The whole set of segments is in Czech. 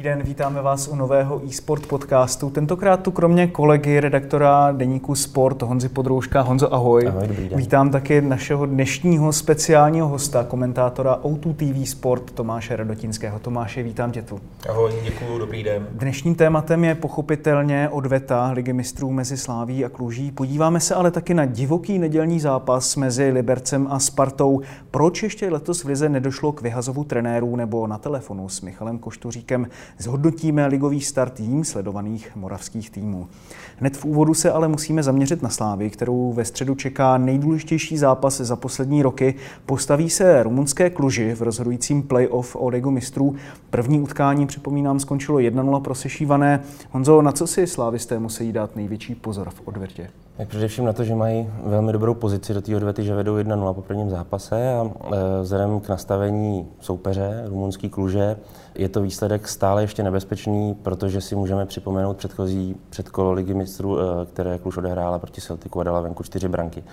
Dobrý den, vítáme vás u nového e-sport podcastu. Tentokrát tu kromě kolegy, redaktora deníku Sport Honzi Podrouška. Honzo, ahoj. Ahoj, dobrý den. Vítám taky našeho dnešního speciálního hosta, komentátora O2 TV Sport Tomáše Radotinského. Tomáše, vítám tě tu. Ahoj, děkuji, dobrý den. Dnešním tématem je pochopitelně odveta Ligy mistrů mezi Sláví a Kluží. Podíváme se ale taky na divoký nedělní zápas mezi Libercem a Spartou. Proč ještě letos v Lize nedošlo k vyhazovu trenérů nebo na telefonu s Michalem Koštuříkem zhodnotíme ligový start jím sledovaných moravských týmů. Hned v úvodu se ale musíme zaměřit na Slávy, kterou ve středu čeká nejdůležitější zápas za poslední roky. Postaví se rumunské kluži v rozhodujícím playoff o ligu mistrů. První utkání, připomínám, skončilo 1-0 pro sešívané. Honzo, na co si slávisté musí dát největší pozor v odvětě? Tak především na to, že mají velmi dobrou pozici do té odvety, že vedou 1-0 po prvním zápase a e, vzhledem k nastavení soupeře, rumunský kluže, je to výsledek stále ještě nebezpečný, protože si můžeme připomenout předchozí předkolo ligy mistrů, e, které Kluž odehrála proti Celticu a dala venku čtyři branky.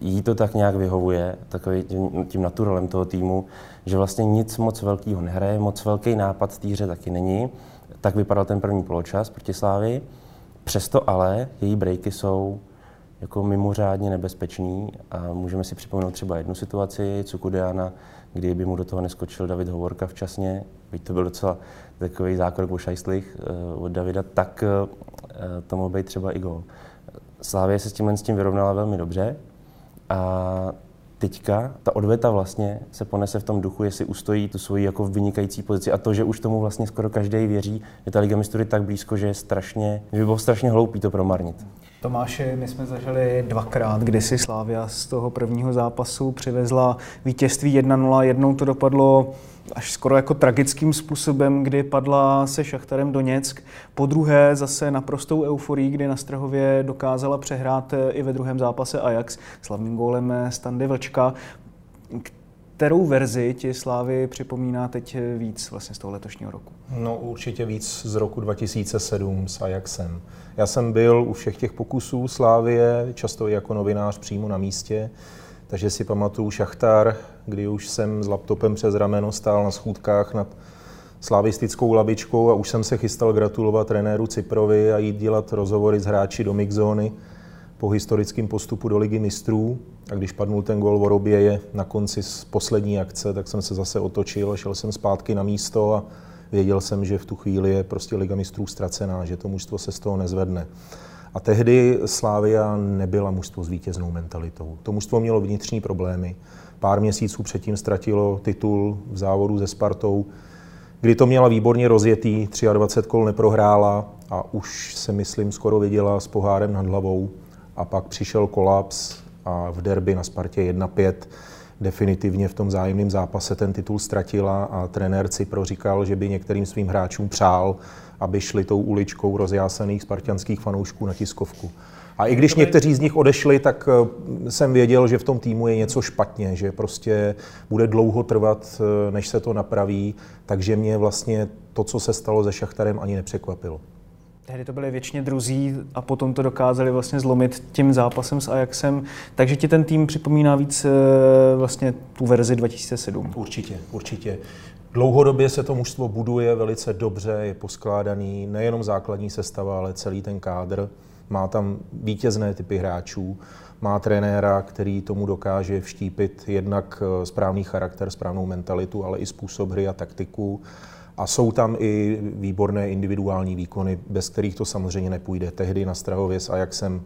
Jí to tak nějak vyhovuje, takový tím, tím naturalem toho týmu, že vlastně nic moc velkého nehraje, moc velký nápad v týře taky není. Tak vypadal ten první poločas proti Slávy. Přesto ale její breaky jsou jako mimořádně nebezpečný a můžeme si připomenout třeba jednu situaci Cukudeana, kdy by mu do toho neskočil David Hovorka včasně, byť to byl docela takový zákrok o šajstlích uh, od Davida, tak uh, to mohl být třeba i gol. Slávě se s tím, s tím vyrovnala velmi dobře a teďka ta odveta vlastně se ponese v tom duchu, jestli ustojí tu svoji jako vynikající pozici a to, že už tomu vlastně skoro každý věří, že ta Liga mistrů je tak blízko, že je strašně, že by bylo strašně hloupý to promarnit. Tomáši, my jsme zažili dvakrát, kdy si Slávia z toho prvního zápasu přivezla vítězství 1-0. Jednou to dopadlo až skoro jako tragickým způsobem, kdy padla se Šachtarem Doněck. Po druhé zase naprostou euforii, kdy na Strahově dokázala přehrát i ve druhém zápase Ajax slavným gólem Standy Vlčka. Kterou verzi ti Slávy připomíná teď víc vlastně z toho letošního roku? No určitě víc z roku 2007 s Ajaxem. Já jsem byl u všech těch pokusů Slávie, často i jako novinář přímo na místě, takže si pamatuju Šachtar, kdy už jsem s laptopem přes rameno stál na schůdkách nad slavistickou labičkou a už jsem se chystal gratulovat trenéru Ciprovi a jít dělat rozhovory s hráči do mixzóny po historickém postupu do ligy mistrů. A když padnul ten gol Voroběje na konci z poslední akce, tak jsem se zase otočil, šel jsem zpátky na místo a věděl jsem, že v tu chvíli je prostě liga mistrů ztracená, že to mužstvo se z toho nezvedne. A tehdy Slávia nebyla mužstvo s vítěznou mentalitou. To mužstvo mělo vnitřní problémy. Pár měsíců předtím ztratilo titul v závodu se Spartou, kdy to měla výborně rozjetý, 23 kol neprohrála a už se, myslím, skoro viděla s pohárem nad hlavou. A pak přišel kolaps a v derby na Spartě 1-5 definitivně v tom zájemném zápase ten titul ztratila a trenér Cipro říkal, že by některým svým hráčům přál, aby šli tou uličkou rozjásaných spartianských fanoušků na tiskovku. A i když někteří z nich odešli, tak eh, jsem věděl, že v tom týmu je něco špatně, že prostě bude dlouho trvat, eh, než se to napraví, takže mě vlastně to, co se stalo se Šachtarem, ani nepřekvapilo. Tehdy to byli většině druzí a potom to dokázali vlastně zlomit tím zápasem s Ajaxem. Takže ti ten tým připomíná víc eh, vlastně tu verzi 2007. Určitě, určitě. Dlouhodobě se to mužstvo buduje velice dobře, je poskládaný nejenom základní sestava, ale celý ten kádr. Má tam vítězné typy hráčů, má trenéra, který tomu dokáže vštípit jednak eh, správný charakter, správnou mentalitu, ale i způsob hry a taktiku. A jsou tam i výborné individuální výkony, bez kterých to samozřejmě nepůjde. Tehdy na Strahově s Ajaxem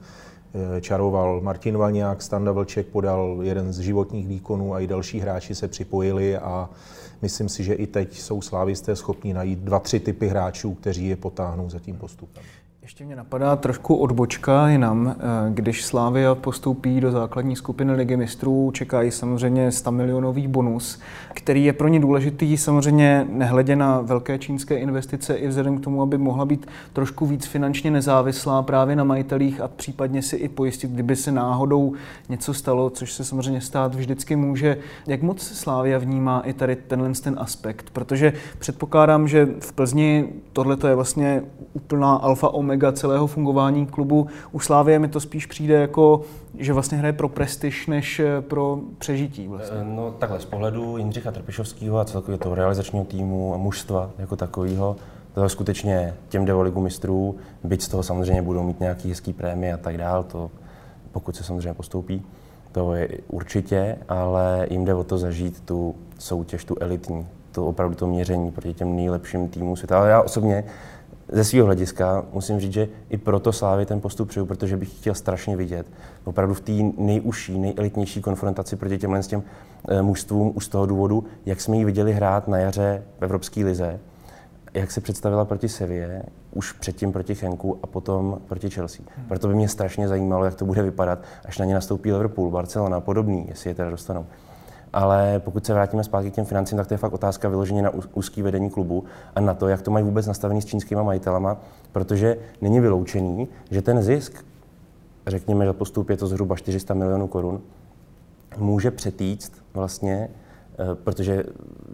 eh, čaroval Martin Vaňák, Standa Vlček podal jeden z životních výkonů a i další hráči se připojili a myslím si, že i teď jsou slávisté schopni najít dva, tři typy hráčů, kteří je potáhnou za tím postupem. Ještě mě napadá trošku odbočka jinam. Eh, když Slávia postoupí do základní skupiny ligy mistrů, čekají samozřejmě 100 milionový bonus, který je pro ně důležitý samozřejmě nehledě na velké čínské investice i vzhledem k tomu, aby mohla být trošku víc finančně nezávislá právě na majitelích a případně si i pojistit, kdyby se náhodou něco stalo, což se samozřejmě stát vždycky může. Jak moc Slávia vnímá i tady tenhle ten aspekt? Protože předpokládám, že v Plzni tohle je vlastně úplná alfa omega omega celého fungování klubu. U Slávie mi to spíš přijde jako, že vlastně hraje pro prestiž, než eh, pro přežití. Vlastně. Eh, no takhle, z pohledu Jindřicha Trpišovského a celkově toho realizačního týmu a mužstva jako takového, to je skutečně těm jde ligu mistrů, byť z toho samozřejmě budou mít nějaký hezký prémie a tak dál, to pokud se samozřejmě postoupí, to je určitě, ale jim jde o to zažít tu soutěž, tu elitní, to opravdu to měření proti těm nejlepším týmům světa. Ale já osobně ze svého hlediska musím říct, že i proto Slávy ten postup přeju, protože bych chtěl strašně vidět opravdu v té nejužší, nejelitnější konfrontaci proti těmhle těm eh, mužstvům už z toho důvodu, jak jsme ji viděli hrát na jaře v Evropské lize, jak se představila proti Sevě, už předtím proti Chenku a potom proti Chelsea. Hmm. Proto by mě strašně zajímalo, jak to bude vypadat, až na ně nastoupí Liverpool, Barcelona a podobný, jestli je teda dostanou. Ale pokud se vrátíme zpátky k těm financím, tak to je fakt otázka vyloženě na úzký vedení klubu a na to, jak to mají vůbec nastavený s čínskými majitelama, protože není vyloučený, že ten zisk, řekněme, že postup je to zhruba 400 milionů korun, může přetýct vlastně, eh, protože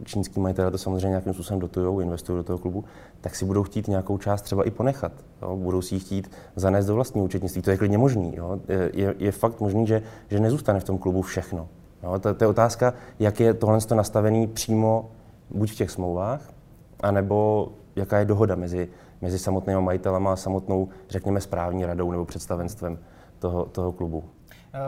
čínský majitelé to samozřejmě nějakým způsobem dotují, investují do toho klubu, tak si budou chtít nějakou část třeba i ponechat. Jo? Budou si ji chtít zanést do vlastního účetnictví. To je klidně možný. Jo? Je, je, fakt možný, že, že nezůstane v tom klubu všechno. No, to, to je otázka, jak je tohle nastavený přímo buď v těch smlouvách, anebo jaká je dohoda mezi, mezi samotnými majitelama a samotnou, řekněme, správní radou nebo představenstvem toho, toho klubu.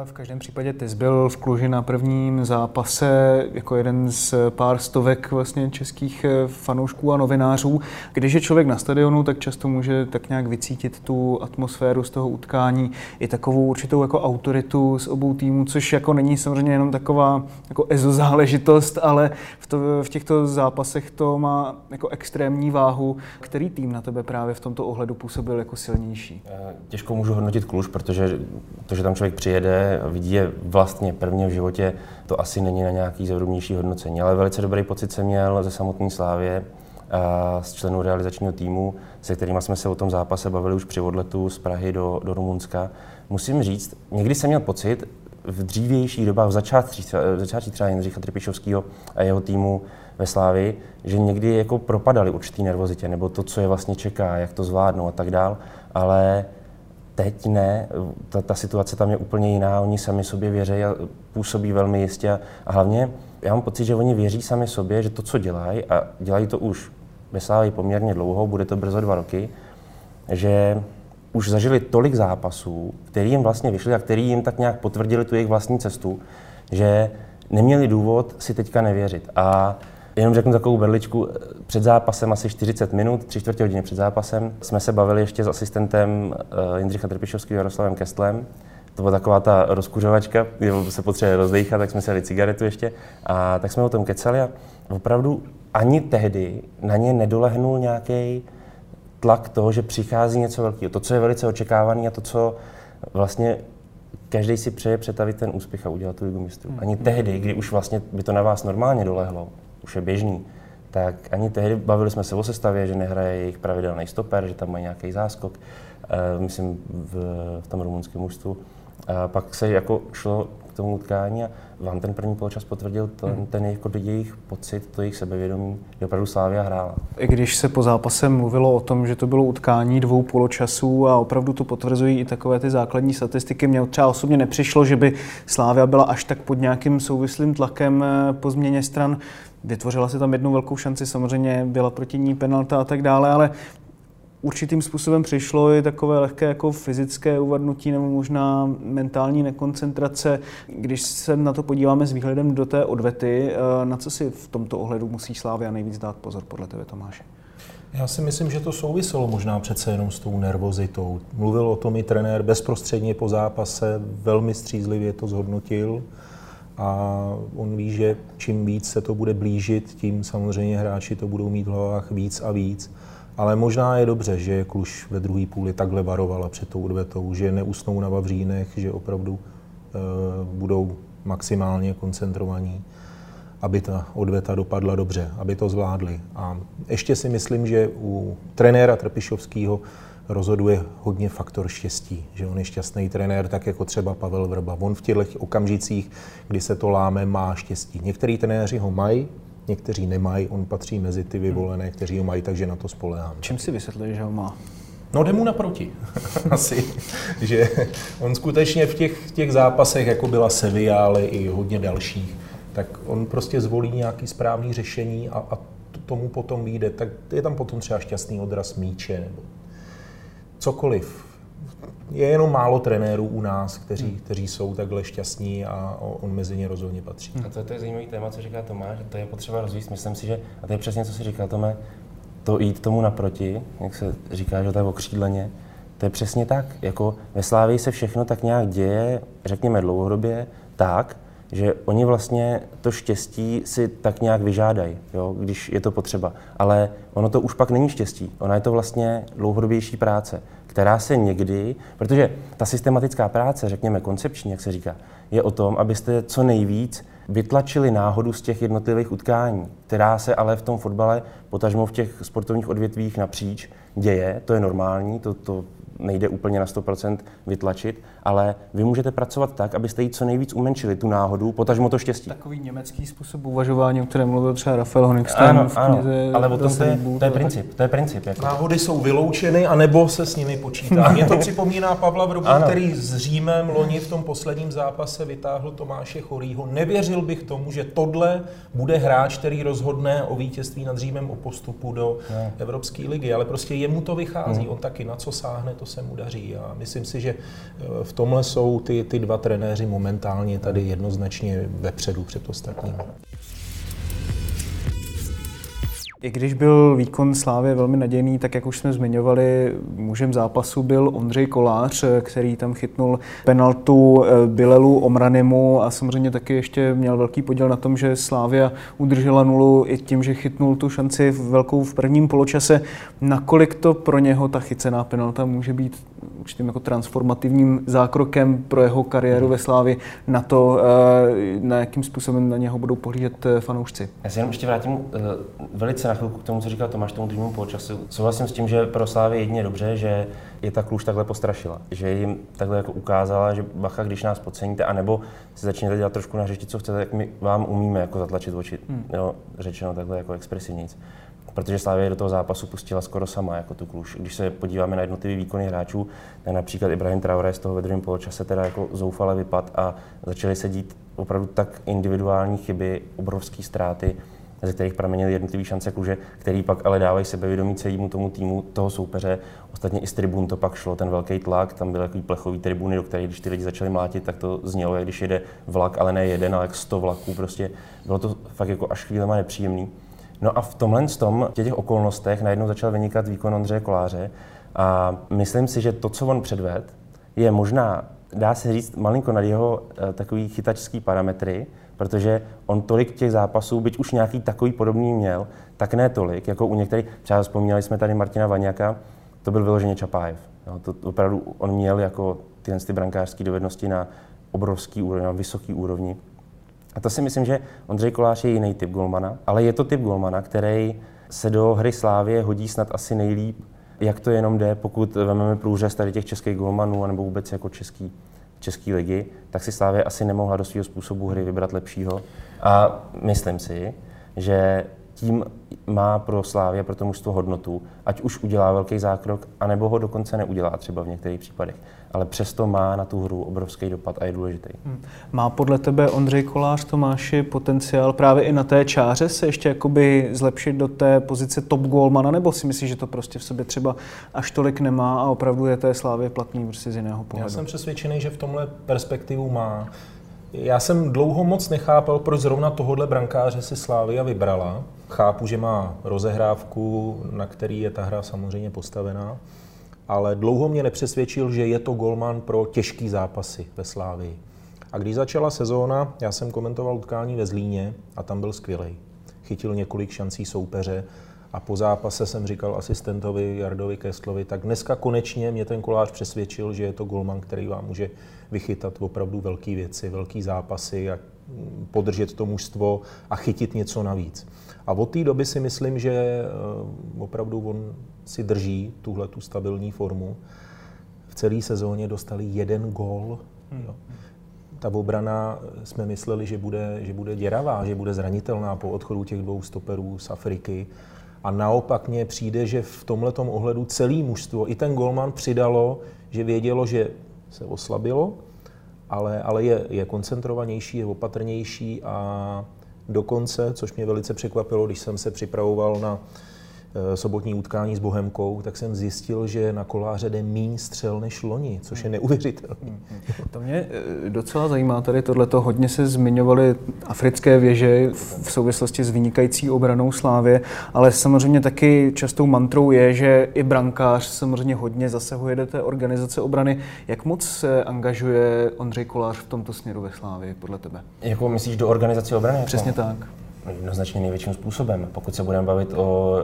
V každém případě ty byl v Kluži na prvním zápase jako jeden z pár stovek vlastně českých eh, fanoušků a novinářů. Když je člověk na stadionu, tak často může tak nějak vycítit tu atmosféru z toho utkání, i takovou určitou jako autoritu z obou týmů, což jako není samozřejmě jenom taková jako ezo záležitost, ale v, to, v těchto zápasech to má jako extrémní váhu. Který tým na tebe právě v tomto ohledu působil jako silnější? Eh, těžko můžu hodnotit Kluž, protože to, že tam člověk přijede, vidí je vlastně prvně v životě, to asi není na nějaký zevrubnější hodnocení. Ale velice dobrý pocit jsem měl ze samotné Slávě a z členů realizačního týmu, se kterými jsme se o tom zápase bavili už při odletu z Prahy do, do Rumunska. Musím říct, někdy jsem měl pocit, v dřívějších dobách, v začátcích, v začátcích třeba Jindřicha Trpišovského a jeho týmu ve Slávi, že někdy jako propadali určitý nervozitě, nebo to, co je vlastně čeká, jak to zvládnou a tak dál, ale teď ne, ta, ta situace tam je úplně jiná, oni sami sobě věří a působí velmi jistě a, a hlavně já mám pocit, že oni věří sami sobě, že to, co dělají, a dělají to už ve poměrně dlouho, bude to brzo dva roky, že už zažili tolik zápasů, který jim vlastně vyšli a který jim tak nějak potvrdili tu jejich vlastní cestu, že neměli důvod si teďka nevěřit. A Jenom řeknu takovou berličku. Před zápasem, asi 40 minut, tři čtvrtě hodiny před zápasem, jsme se bavili ještě s asistentem uh, Jindřicha Trpišovského Jaroslavem Kestlem. To byla taková ta rozkuřovačka, kde se potřebuje rozdejchat, tak jsme si dali cigaretu ještě. A tak jsme o tom kecali a opravdu ani tehdy na ně nedolehnul nějaký tlak toho, že přichází něco velkého. To, co je velice očekávané a to, co vlastně každý si přeje přetavit ten úspěch a udělat tu ligu mistrů. Ani tehdy, kdy už vlastně by to na vás normálně dolehlo, už je běžný, tak ani tehdy bavili jsme se o sestavě, že nehraje jejich pravidelný stoper, že tam mají nějaký záskok, uh, myslím v, v tom rumunském mužstvu. A pak se jako šlo k tomu utkání a vám ten první poločas potvrdil ten, hmm. ten jako jejich pocit, to jejich sebevědomí, že opravdu Slávia hrála. I když se po zápase mluvilo o tom, že to bylo utkání dvou poločasů a opravdu to potvrzují i takové ty základní statistiky, mně třeba osobně nepřišlo, že by Slávia byla až tak pod nějakým souvislým tlakem eh, po změně stran. Vytvořila se tam jednu velkou šanci, samozřejmě byla proti ní penalta a tak dále, ale určitým způsobem přišlo i takové lehké jako fyzické uvadnutí nebo možná mentální nekoncentrace. Když se na to podíváme s výhledem do té odvety, eh, na co si v tomto ohledu musí Slávia nejvíc dát pozor podle tebe, Tomáše? Já si myslím, že to souviselo možná přece jenom s tou nervozitou. Mluvil o tom i trenér bezprostředně po zápase, velmi střízlivě to zhodnotil a on ví, že čím víc se to bude blížit, tím samozřejmě hráči to budou mít v hlavách víc a víc Ale možná je dobře, že Kluž ve druhé půli takhle varovala před tou odvetou, že neusnou na Vavřínech, že opravdu uh, budou maximálně koncentrovaní, aby ta odveta dopadla dobře, aby to zvládli. A ještě si myslím, že u trenéra Trpišovského rozhoduje hodně faktor štěstí, že on je šťastný trenér, tak jako třeba Pavel Vrba. On v těchto okamžicích, kdy se to láme, má štěstí. Některý trenéři ho mají, někteří nemají, on patří mezi ty vyvolené, kteří ho mají, takže na to spolehám. Čím si vysvětlíš, že ho má? No jde mu naproti, asi. že on skutečně v těch, těch zápasech, jako byla Sevilla, ale i hodně dalších, tak on prostě zvolí nějaký správný řešení a, a tomu potom vyjde. Tak je tam potom třeba šťastný odraz míče nebo cokoliv. Je jenom málo trenérů u nás, kteří, hmm. kteří jsou takhle šťastní a on mezi ně rozhodně patří. A to, to je zajímavý téma, co říká Tomáš, to je potřeba rozvíjet. Myslím si, že, a to je přesně, co si říká Tome, to jít tomu naproti, jak se říká, že to je okřídleně, to je přesně tak. Jako ve Slávii se všechno tak nějak děje, řekněme dlouhodobě, tak, že oni vlastně to štěstí si tak nějak vyžádají, jo, když je to potřeba. Ale ono to už pak není štěstí. Ona je to vlastně dlouhodobější práce, která se někdy, protože ta systematická práce, řekněme koncepční, jak se říká, je o tom, abyste co nejvíc vytlačili náhodu z těch jednotlivých utkání, která se ale v tom fotbale, potažmo v těch sportovních odvětvích napříč, děje, to je normální, to, to nejde úplně na 100% vytlačit, ale vy můžete pracovat tak, abyste ji co nejvíc umenšili, tu náhodu, potažmo to štěstí. Takový německý způsob uvažování, o kterém mluvil třeba Rafael Honigstein ano, v knize ano, ale o tom to je, to je princip. To je princip jako. Náhody jsou vyloučeny, anebo se s nimi počítá. Mě to připomíná Pavla Vrobu, který s Římem loni v tom posledním zápase vytáhl Tomáše Chorýho. Nevěřil bych tomu, že tohle bude hráč, který rozhodne o vítězství nad Římem, o postupu do ne. Evropské ligy, ale prostě jemu to vychází. Hmm. On taky na co sáhne, to se mu daří. A myslím si, že eh, v tomhle jsou ty, ty dva trenéři momentálně tady jednoznačně vepředu před ostatními. I když byl výkon Slávy velmi nadějný, tak jak už jsme zmiňovali, mužem zápasu byl Ondřej Kolář, který tam chytnul penaltu eh, Bilelu Omranimu a samozřejmě taky ještě měl velký podíl na tom, že Slávia udržela nulu i tím, že chytnul tu šanci velkou v prvním poločase. Nakolik to pro něho ta chycená penalta může být určitým jako transformativním zákrokem pro jeho kariéru ve Slávi na to, eh, na jakým způsobem na něho budou pohlížet eh, fanoušci. Já se jenom ještě vrátím velice na chvilku k tomu, co říkal Tomáš, tomu druhému poločasu. Souhlasím s tím, že pro Slávy jedině dobře, že je ta kluž takhle postrašila. Že jim takhle jako ukázala, že bacha, když nás podceníte, anebo si začněte dělat trošku na řešti, co chcete, tak my vám umíme jako zatlačit oči. Hmm. Jo, řečeno takhle jako expresivnějc. Protože Slávě do toho zápasu pustila skoro sama jako tu kluž. Když se podíváme na jednotlivé výkony hráčů, tak například Ibrahim Traoré z toho ve druhém poločase teda jako zoufale vypad a začaly se dít opravdu tak individuální chyby, obrovské ztráty, ze kterých pramenily jednotlivé šance kluže, který pak ale dávají sebevědomí celému tomu týmu toho soupeře. Ostatně i z tribun to pak šlo, ten velký tlak, tam byly takový plechový tribuny, do kterých, když ty lidi začali mlátit, tak to znělo, jak když jede vlak, ale ne jeden, ale jak sto vlaků, prostě bylo to fakt jako až chvílema nepříjemný. No a v tomhle tom, v těch okolnostech najednou začal vynikat výkon Ondřeje Koláře a myslím si, že to, co on předved, je možná, dá se říct, malinko nad jeho uh, takový chytačský parametry, protože on tolik těch zápasů, byť už nějaký takový podobný měl, tak ne tolik, jako u některých, třeba vzpomínali jsme tady Martina Vaňaka, to byl vyloženě Čapájev. Jo, to opravdu on měl jako tyhle ty brankářské dovednosti na obrovský úrovni, na vysoký úrovni. A to si myslím, že Ondřej Kolář je jiný typ golmana, ale je to typ golmana, který se do hry Slávě hodí snad asi nejlíp, jak to jenom jde, pokud vezmeme průřez tady těch českých golmanů, nebo vůbec jako český České ligy, tak si Slávě asi nemohla do svého způsobu hry vybrat lepšího. A myslím si, že tím má pro Slávě, pro to mužstvo hodnotu, ať už udělá velký zákrok, anebo ho dokonce neudělá třeba v některých případech. Ale přesto má na tu hru obrovský dopad a je důležitý. Hmm. Má podle tebe Ondřej Kolář Tomáši potenciál právě i na té čáře se ještě jakoby zlepšit do té pozice top goalmana, nebo si myslíš, že to prostě v sobě třeba až tolik nemá a opravdu je té Slávě platný prostě z jiného pohledu? Já jsem přesvědčený, že v tomhle perspektivu má. Já jsem dlouho moc nechápal, proč zrovna tohohle brankáře si Slávia vybrala. Chápu, že má rozehrávku, na který je ta hra samozřejmě postavená, ale dlouho mě nepřesvědčil, že je to golman pro těžký zápasy ve Slávii. A když začala sezóna, já jsem komentoval utkání ve Zlíně a tam byl skvělý. Chytil několik šancí soupeře A po zápase jsem říkal asistentovi Jardovi Kestlovi, tak dneska konečně mě ten kolář přesvědčil, že je to golman, který vám může vychytat opravdu velké věci, velké zápasy a podržet to mužstvo a chytit něco navíc. A od té doby si myslím, že eh, opravdu on si drží tuhle tu stabilní formu. V celé sezóně dostali jeden gól. Jo. Ta obrana eh, jsme mysleli, že bude, že bude děravá, že bude zranitelná po odchodu těch dvou stoperů z Afriky. A naopak mně přijde, že v tomhle ohledu celý mužstvo, i ten golman přidalo, že vědělo, že se oslabilo, ale, ale je, je koncentrovanější, je opatrnější a dokonce, což mě velice překvapilo, když jsem se připravoval na sobotní utkání s Bohemkou, tak jsem zjistil, že na koláře jde méně střel než loni, což je neuvěřitelné. To mě eh, docela zajímá tady tohleto. Hodně se zmiňovaly africké věže v souvislosti s vynikající obranou Slávě, ale samozřejmě taky častou mantrou je, že i brankář samozřejmě hodně zasahuje do té organizace obrany. Jak moc se angažuje Ondřej Kolář v tomto směru ve Slávě, podle tebe? Jako myslíš do organizace obrany? Přesně jako? tak. Jednoznačně největším způsobem. Pokud se budeme bavit o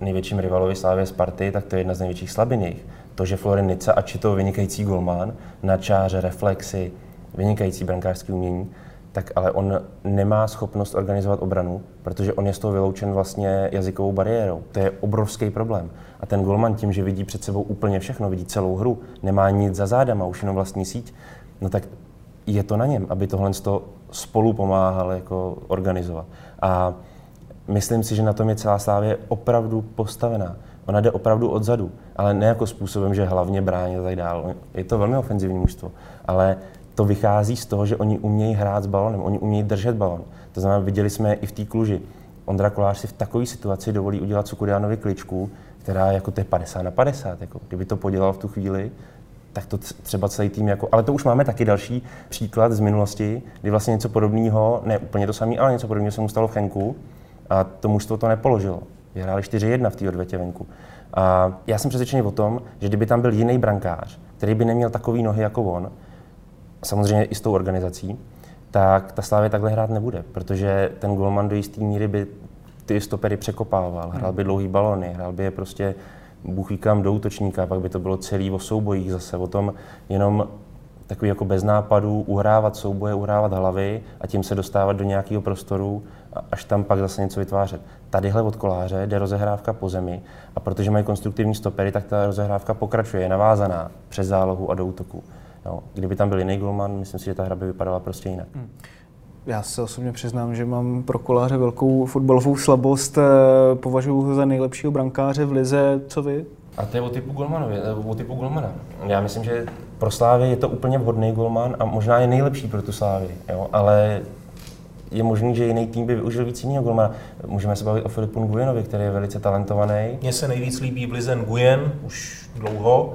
největším rivalovi Slávě Sparty, tak to je jedna z největších slabin jejich. To, že Florin Nica, ač je to vynikající golman, na čáře, reflexy, vynikající brankářský umění, tak ale on nemá schopnost organizovat obranu, protože on je z toho vyloučen vlastně jazykovou bariérou. To je obrovský problém. A ten golman tím, že vidí před sebou úplně všechno, vidí celou hru, nemá nic za zádama, už jenom vlastní síť, no tak je to na něm, aby tohle spolu pomáhal jako organizovat. A myslím si, že na tom je celá Slávě opravdu postavená. Ona jde opravdu odzadu, ale ne jako způsobem, že hlavně brání a tak dále. Je to velmi ofenzivní mužstvo, ale to vychází z toho, že oni umějí hrát s balonem, oni umějí držet balon. To znamená, viděli jsme i v té kluži. Ondra Kolář si v takové situaci dovolí udělat Cukurianovi kličku, která jako to je 50 na 50. Jako, kdyby to podělal v tu chvíli, tak to třeba celý tým jako, ale to už máme taky další příklad z minulosti, kdy vlastně něco podobného, ne úplně to samé, ale něco podobného se mu stalo v Chenku, a to mužstvo to nepoložilo. Vyhráli 4-1 v té odvetě venku. A já jsem přesvědčený o tom, že kdyby tam byl jiný brankář, který by neměl takový nohy jako on, samozřejmě i s tou organizací, tak ta Slávě takhle hrát nebude, protože ten golman do jisté míry by ty stopery překopával, hrál by dlouhý balony, hrál by je prostě Bůh kam do útočníka, pak by to bylo celý o soubojích zase, o tom jenom takový jako bez nápadů, uhrávat souboje, uhrávat hlavy a tím se dostávat do nějakého prostoru, až tam pak zase něco vytvářet. Tadyhle od koláře jde rozehrávka po zemi a protože mají konstruktivní stopery, tak ta rozehrávka pokračuje, je navázaná přes zálohu a do útoku. No, kdyby tam byl jiný golman, myslím si, že ta hra by vypadala prostě jinak. Hmm. Já se osobně přiznám, že mám pro koláře velkou fotbalovou slabost. Považuji ho za nejlepšího brankáře v lize. Co vy? A to je o typu golmanovi, o typu golmana. Já myslím, že pro Slávy je to úplně vhodný golman a možná je nejlepší pro tu Slávy, jo? ale je možný, že jiný tým by využil víc jiného golmana. Můžeme se bavit o Filipu Nguyenovi, který je velice talentovaný. Mně se nejvíc líbí Blizen Nguyen, už dlouho,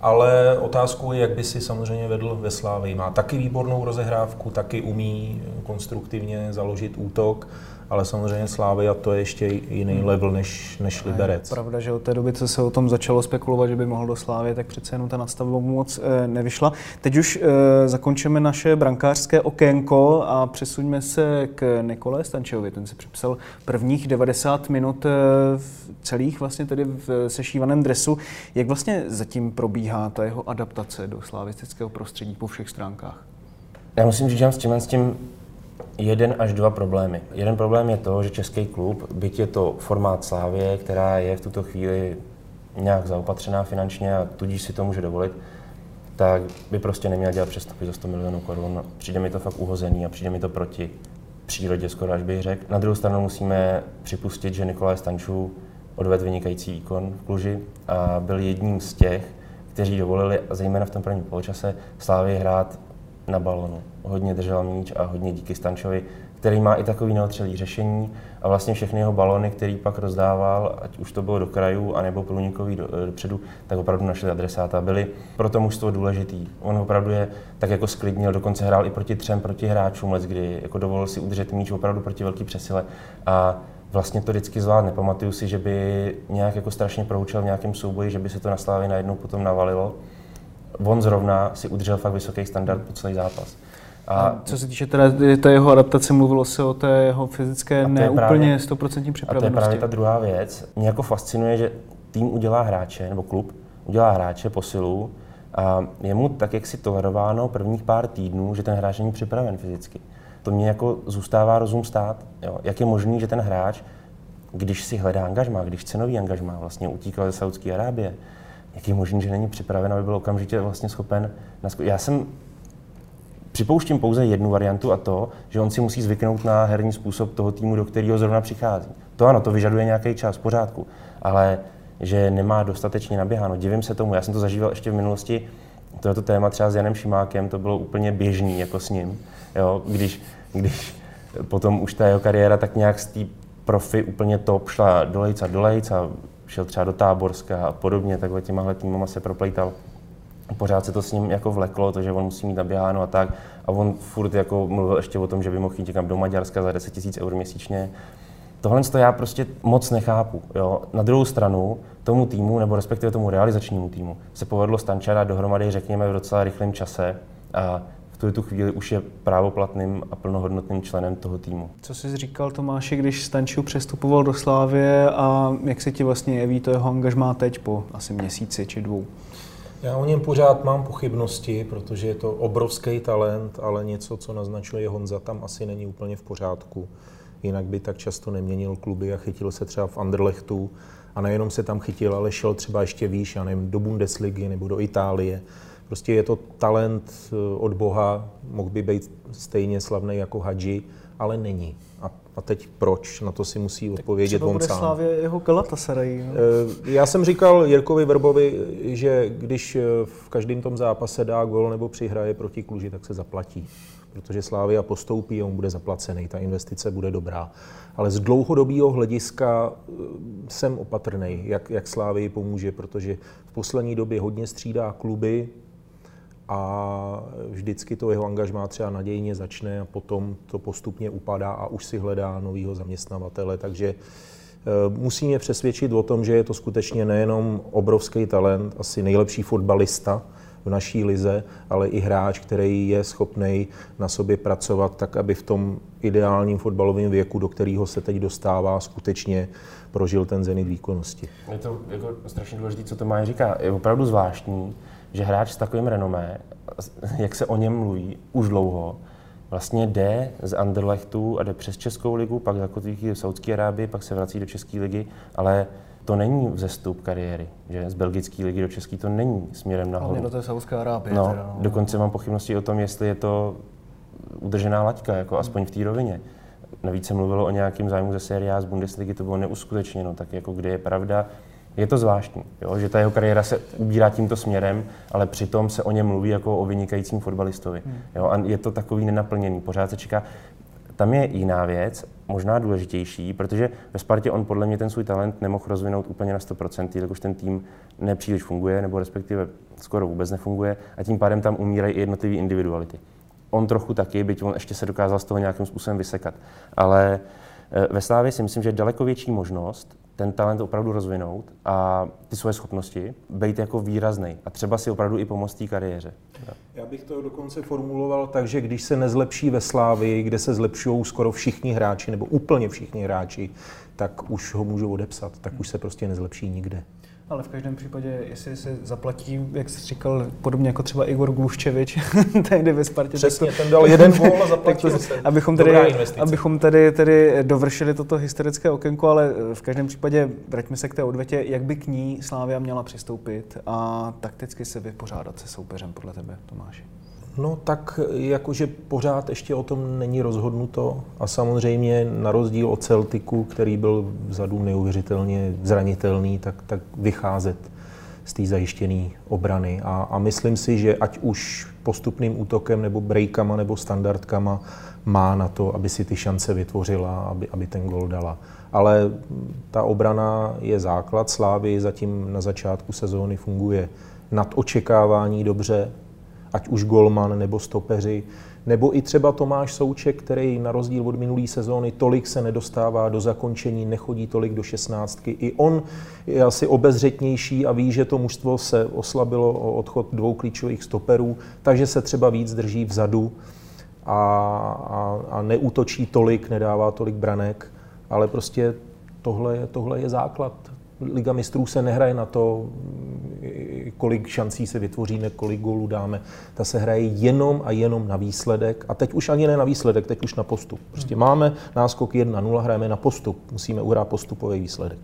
ale otázkou je, jak by si samozřejmě vedl ve Slávii. Má taky výbornou rozehrávku, taky umí konstruktivně založit útok ale samozřejmě Slávia to je ještě jiný level než, než Liberec. Je pravda, že od té doby, co se o tom začalo spekulovat, že by mohl do Slávy, tak přece jenom ta nastavba moc e, nevyšla. Teď už e, zakončíme naše brankářské okénko a přesuňme se k Nikole Stančevovi. Ten si připsal prvních 90 minut e, v celých vlastně tedy v sešívaném dresu. Jak vlastně zatím probíhá ta jeho adaptace do slavistického prostředí po všech stránkách? Já musím říct, že s tím, s tím jeden až dva problémy. Jeden problém je to, že český klub, byť je to formát Slávě, která je v tuto chvíli nějak zaopatřená finančně a tudíž si to může dovolit, tak by prostě neměl dělat přestupy za 100 milionů korun. Přijde mi to fakt uhozený a přijde mi to proti přírodě, skoro až bych řekl. Na druhou stranu musíme připustit, že Nikolaj Stančů odvedl vynikající výkon v Kluži a byl jedním z těch, kteří dovolili, zejména v tom prvním poločase, Slávě hrát na balonu. Hodně držel míč a hodně díky Stančovi, který má i takový neotřelý řešení a vlastně všechny jeho balony, který pak rozdával, ať už to bylo do krajů, anebo průnikový eh, dopředu, tak opravdu našli adresáta. Byli pro to mužstvo důležitý. On opravdu je tak jako sklidnil, dokonce hrál i proti třem proti hráčům, kdy jako dovolil si udržet míč opravdu proti velký přesile. A vlastně to vždycky zvládne. Pamatuju si, že by nějak jako strašně proučil v nějakém souboji, že by se to na Slávě najednou potom navalilo on zrovna si udržel fakt vysoký standard po celý zápas. A co se týče teda té jeho adaptace, mluvilo se o té jeho fyzické neúplně 100% připravenosti. A to je právě ta druhá věc. Mě jako fascinuje, že tým udělá hráče, nebo klub udělá hráče, posilu, a je mu tak, jak si tolerováno prvních pár týdnů, že ten hráč není připraven fyzicky. To mě jako zůstává rozum stát. Jo. Jak je možný, že ten hráč, když si hledá angažmá, když chce nový angažmá, vlastně utíkal ze Saudské Arábie, jak je možný, že není připraven, aby byl okamžitě vlastně schopen... Nasko- Já jsem Připouštím pouze jednu variantu a to, že on si musí zvyknout na herní způsob toho týmu, do kterého zrovna přichází. To ano, to vyžaduje nějaký čas, v pořádku, ale že nemá dostatečně naběháno. Divím se tomu, já jsem to zažíval ještě v minulosti, tohoto téma třeba s Janem Šimákem, to bylo úplně běžný jako s ním, jo, když, když potom už ta jeho kariéra tak nějak z té profi úplně top šla dolejc a dolejc a šel třeba do Táborska a podobně, takhle těmahle týmama se proplejtal. Pořád se to s ním jako vleklo, to, že on musí mít naběháno a tak. A on furt jako mluvil ještě o tom, že by mohl jít někam do Maďarska za 10 000 eur měsíčně. Tohle to já prostě moc nechápu. Jo. Na druhou stranu tomu týmu, nebo respektive tomu realizačnímu týmu, se povedlo Stančara dohromady, řekněme, v docela rychlém čase. A v tuhle tu chvíli už je právoplatným a plnohodnotným členem toho týmu. Co jsi říkal, Tomáši, když Stanču přestupoval do Slávě a jak se ti vlastně jeví to jeho angažmá teď po asi měsíci či dvou? Já o něm pořád mám pochybnosti, protože je to obrovský talent, ale něco, co naznačuje Honza, tam asi není úplně v pořádku. Jinak by tak často neměnil kluby a chytil se třeba v Anderlechtu. A nejenom se tam chytil, ale šel třeba ještě výš, já nevím, do Bundesligy nebo do Itálie. Prostě je to talent eh, od Boha, mohl by být stejně slavný jako Hadži, ale není. A, a teď proč? Na to si musí odpovědět on sám. Slávě jeho Galatasaray. No? Eh, Já jsem říkal Jirkovi Verbovi, že když eh, v každém tom zápase dá gol nebo přihraje proti Kluži, tak se zaplatí. Protože Slávia postoupí a on bude zaplacený, ta investice bude dobrá. Ale z dlouhodobého hlediska eh, jsem opatrný, jak, jak Slávii pomůže, protože v poslední době hodně střídá kluby, a vždycky to jeho angažmá třeba nadějně začne a potom to postupně upadá a už si hledá nového zaměstnavatele. Takže eh, musí mě přesvědčit o tom, že je to skutečně nejenom obrovský talent, asi nejlepší fotbalista v naší lize, ale i hráč, který je schopný na sobě pracovat tak, aby v tom ideálním fotbalovém věku, do kterého se teď dostává, skutečně prožil ten zenit výkonnosti. Je to jako strašně důležité, co Tomáš říká. Je opravdu zvláštní, že hráč s takovým renomé, jak se o něm mluví už dlouho, vlastně jde z Anderlechtu a jde přes Českou ligu, pak zakotví v Saudské Arábii, pak se vrací do České ligy, ale to není vzestup kariéry, že z belgické ligy do české to není směrem nahoru. Hlavně do té Saudské Arábie. No, teda, no. dokonce mám pochybnosti o tom, jestli je to udržená laťka, jako aspoň v té rovině. Navíc se mluvilo o nějakém zájmu ze série A z Bundesligy, to bylo neuskutečněno, tak jako kde je pravda, je to zvláštní, jo, že ta jeho kariéra se ubírá tímto směrem, ale přitom se o něm mluví jako o vynikajícím fotbalistovi. Jo, a je to takový nenaplněný, pořád se čeká. Tam je jiná věc, možná důležitější, protože ve Spartě on podle mě ten svůj talent nemohl rozvinout úplně na 100%, jelikož ten tým nepříliš funguje, nebo respektive skoro vůbec nefunguje a tím pádem tam umírají i jednotlivé individuality. On trochu taky, byť on ještě se dokázal z toho nějakým způsobem vysekat. Ale eh, ve Slávě si myslím, že je daleko větší možnost ten talent opravdu rozvinout a ty svoje schopnosti být jako výrazný a třeba si opravdu i pomoct té kariéře. Já bych to dokonce formuloval tak, že když se nezlepší ve Slávii, kde se zlepšují skoro všichni hráči, nebo úplně všichni hráči, tak už ho můžu odepsat, tak už se prostě nezlepší nikde. Ale v každém případě, jestli se zaplatí, jak jsi říkal, podobně jako třeba Igor Gluščevič, tehdy ve Spartě. Přesně, tak to, ten dal jeden gól a zaplatil to, se. abychom tady, abychom tady, tady dovršili toto historické okénko, ale v každém případě vraťme se k té odvetě, jak by k ní Slávia měla přistoupit a takticky se vypořádat se soupeřem podle tebe, Tomáši. No tak jakože pořád ještě o tom není rozhodnuto a samozřejmě na rozdíl od Celtiku, který byl vzadu neuvěřitelně zranitelný, tak, tak vycházet z té zajištěné obrany. A, a myslím si, že ať už postupným útokem nebo breakama nebo standardkama má na to, aby si ty šance vytvořila, aby, aby ten gol dala. Ale ta obrana je základ Slávy, zatím na začátku sezóny funguje nad očekávání dobře, ať už golman nebo stopeři, nebo i třeba Tomáš Souček, který na rozdíl od minulé sezóny tolik se nedostává do zakončení, nechodí tolik do šestnáctky. I on je asi obezřetnější a ví, že to mužstvo se oslabilo o odchod dvou klíčových stoperů, takže se třeba víc drží vzadu. a, a neútočí tolik, nedává tolik branek, ale prostě tohle, tohle je základ. Liga mistrů se nehraje na to, kolik šancí se vytvoříme, kolik gólů dáme. Ta se hraje jenom a jenom na výsledek. A teď už ani ne na výsledek, teď už na postup. Prostě máme náskok 1-0, hrajeme na postup. Musíme uhrát postupový výsledek.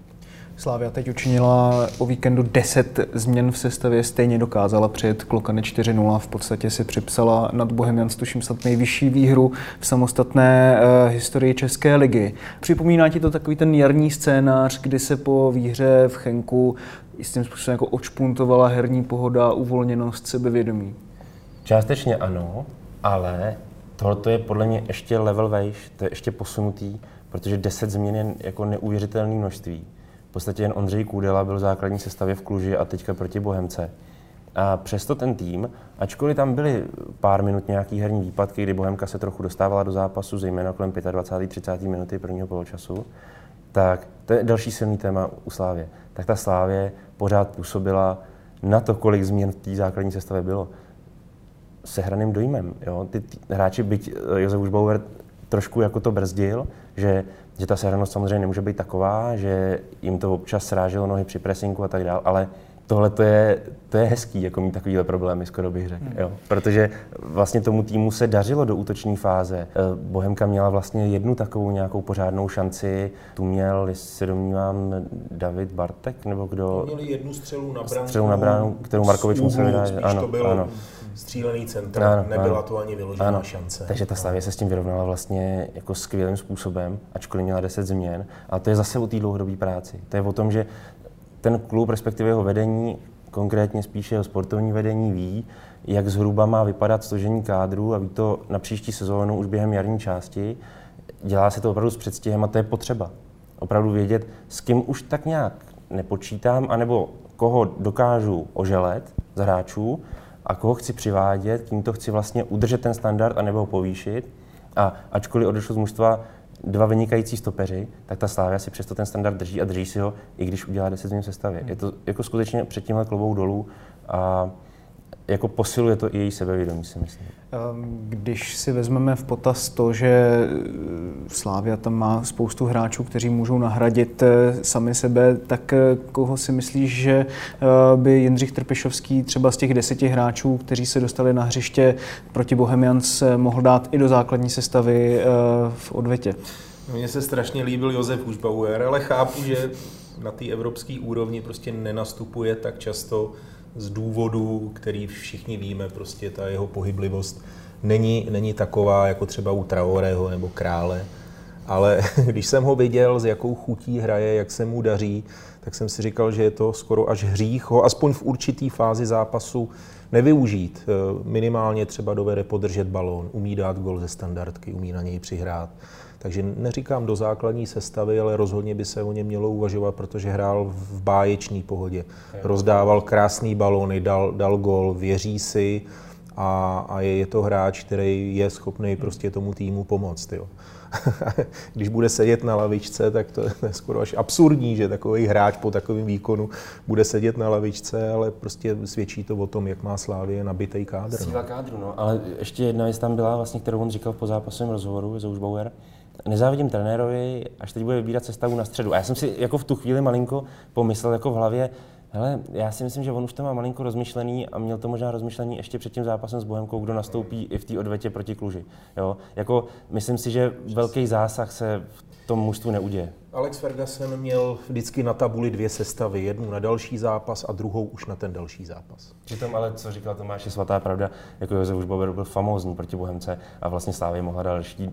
Slávia teď učinila o víkendu 10 změn v sestavě, stejně dokázala přijet klokany 4-0, v podstatě si připsala nad Bohemian tuším snad nejvyšší výhru v samostatné uh, historii České ligy. Připomíná ti to takový ten jarní scénář, kdy se po výhře v Chenku jistým způsobem jako očpuntovala herní pohoda, uvolněnost, sebevědomí? Částečně ano, ale tohle je podle mě ještě level vejš, to je ještě posunutý, protože 10 změn je jako neuvěřitelné množství podstatě jen Ondřej Kůdela byl v základní sestavě v Kluži a teďka proti Bohemce. A přesto ten tým, ačkoliv tam byly pár minut nějaký herní výpadky, kdy Bohemka se trochu dostávala do zápasu, zejména kolem 25. 30. minuty prvního poločasu, tak to je další silný téma u Slávě. Tak ta Slávě pořád působila na to, kolik změn v té základní sestavě bylo. Sehraným dojmem. Jo? Ty, ty hráči, byť eh, Josef Užbauer trošku jako to brzdil, že že ta sehranost samozřejmě nemůže být taková, že jim to občas sráželo nohy při presinku a tak dále, ale tohle to je, to je hezký, jako mít takovýhle problémy, skoro bych řekl. Hmm. Jo. Protože vlastně tomu týmu se dařilo do útoční fáze. Eh, Bohemka měla vlastně jednu takovou nějakou pořádnou šanci. Tu měl, jestli se domnívám, David Bartek, nebo kdo... Měli jednu střelu na bránu. Střelu na bránu, kterou Markovič musel vydat. Ano, to bylo ano. střílený centr, ano, nebyla ano. to ani vyložená ano. šance. Takže ta Slavě se s tím vyrovnala vlastně jako skvělým způsobem, ačkoliv měla 10 změn. A to je zase o té dlouhodobé práci. To je o tom, že ten klub, respektive jeho vedení, konkrétně spíše jeho sportovní vedení, ví, jak zhruba má vypadat složení kádru a ví to na příští sezónu už během jarní části. Dělá se to opravdu s předstihem a to je potřeba. Opravdu vědět, s kým už tak nějak nepočítám, anebo koho dokážu oželet z hráčů a koho chci přivádět, tím to chci vlastně udržet ten standard anebo ho povýšit. A ačkoliv odešlo z mužstva dva vynikající stopeři, tak ta Slávia si přesto ten standard drží a drží si ho, i když udělá 10 změn sestavě. Je to jako skutečně před tímhle klobou dolů a jako posiluje to i její sebevědomí, si myslím. Ehm, když si vezmeme v potaz to, že eh, Slávia tam má spoustu hráčů, kteří můžou nahradit eh, sami sebe, tak eh, koho si myslíš, že by Jindřich Trpišovský třeba z těch deseti hráčů, kteří se dostali na hřiště proti Bohemians, mohl dát i do základní sestavy v odvetě? Mně se strašně líbil Josef Užbauer, ale chápu, že na té evropské úrovni prostě nenastupuje tak často z důvodu, který všichni víme, prostě ta jeho pohyblivost není, není taková jako třeba u Traoreho nebo Krále. Ale když jsem ho viděl, s jakou chutí hraje, jak se mu daří, tak jsem si říkal, že je to skoro až hřích ho aspoň v určitý fázi zápasu nevyužít. Eh, minimálně třeba dovede podržet balón, umí dát gol ze standardky, umí na něj přihrát. Takže neříkám do základní sestavy, ale rozhodně by se o něm mělo uvažovat, protože hrál v báječné pohodě. Rozdával krásný balony, dal, dal gol, věří si a, a je, je to hráč, který je schopný prostě tomu týmu pomoct. Jo. Když bude sedět na lavičce, tak to je skoro až absurdní, že takový hráč po takovém výkonu bude sedět na lavičce, ale prostě svědčí to o tom, jak má Slávě nabitý kádr. Síla no. kádru, no. Ale ještě jedna věc tam byla, vlastně, kterou on říkal po zápasovém rozhovoru, Zouš Bauer, nezávidím trenérovi, až teď bude vybírat sestavu na středu. A já jsem si jako v tu chvíli malinko pomyslel jako v hlavě, hele, já si myslím, že on už to má malinko rozmyšlený a měl to možná rozmyšlený ještě před tím zápasem s Bohemkou, kdo nastoupí i v té odvetě proti Kluži. Jo? Jako, myslím si, že velký zásah se v tom mužstvu neuděje. Alex Ferguson měl vždycky na tabuli dvě sestavy, jednu na další zápas a druhou už na ten další zápas. Přitom ale, co říkal Tomáš, je svatá pravda, jako Josef Užbover byl famózní proti Bohemce a vlastně Slávě mohla další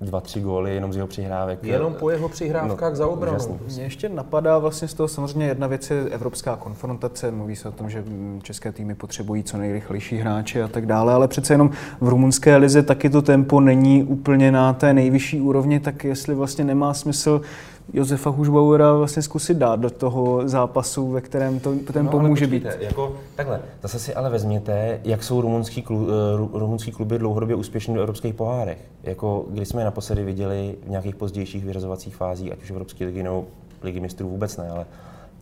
dva, tři góly jenom z jeho přihrávek. Jenom po jeho přihrávkách no, za obranu. Jasný. Mě ještě napadá vlastně z toho samozřejmě jedna věc je evropská konfrontace. Mluví se o tom, že české týmy potřebují co nejrychlejší hráče a tak dále, ale přece jenom v rumunské lize taky to tempo není úplně na té nejvyšší úrovni, tak jestli vlastně nemá smysl Josefa Hušbauera vlastně zkusit dát do toho zápasu, ve kterém to tempo no, může být. Jako, takhle, zase si ale vezměte, jak jsou rumunský, klub, eh, rumunský kluby dlouhodobě úspěšní do evropských pohárech. Jako, kdy jsme je naposledy viděli v nějakých pozdějších vyřazovacích fázích, ať už Evropské ligy nebo ligy mistrů vůbec ne, ale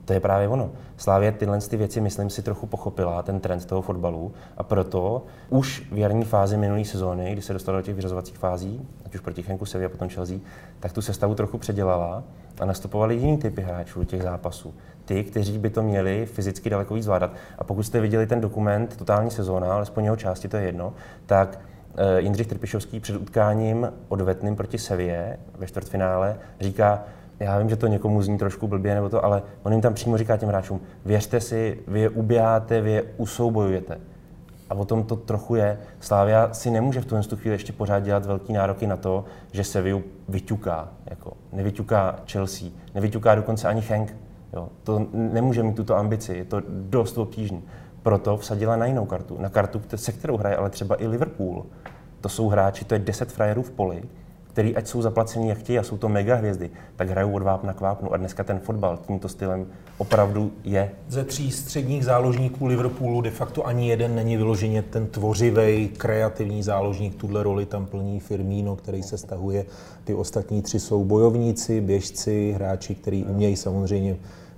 To je právě ono. Slávě tyhle ty věci, myslím si, trochu pochopila, ten trend toho fotbalu, a proto už v jarní fázi minulé sezóny, kdy se dostala do těch vyřazovacích fází, ať už proti Chenku Sevilla a potom Chelsea, tak tu sestavu trochu předělala a nastupovali jiný typy hráčů do těch zápasů. Ty, kteří by to měli fyzicky daleko víc zvládat. A pokud jste viděli ten dokument Totální sezóna, alespoň jeho části, to je jedno, tak eh, Jindřich Trpišovský před utkáním odvetným proti Sevě ve čtvrtfinále říká, já vím, že to někomu zní trošku blbě nebo to, ale on jim tam přímo říká těm hráčům, věřte si, vy je uběháte, vy je usoubojujete. A o tom to trochu je. Slávia si nemůže v tuhle chvíli ještě pořád dělat velký nároky na to, že se vyťuká. Jako nevyťuká Chelsea, nevyťuká dokonce ani Henk. Jo. To nemůže mít tuto ambici, je to dost obtížné. Proto vsadila na jinou kartu, na kartu, se kterou hraje ale třeba i Liverpool. To jsou hráči, to je 10 frajerů v poli, který ať jsou zaplacení jak chtějí a jsou to mega hvězdy, tak hrajou od vápna k vápnu. A dneska ten fotbal tímto stylem opravdu je. Ze tří středních záložníků Liverpoolu de facto ani jeden není vyloženě ten tvořivý, kreativní záložník. Tuhle roli tam plní Firmino, který se stahuje. Ty ostatní tři jsou bojovníci, běžci, hráči, kteří umějí samozřejmě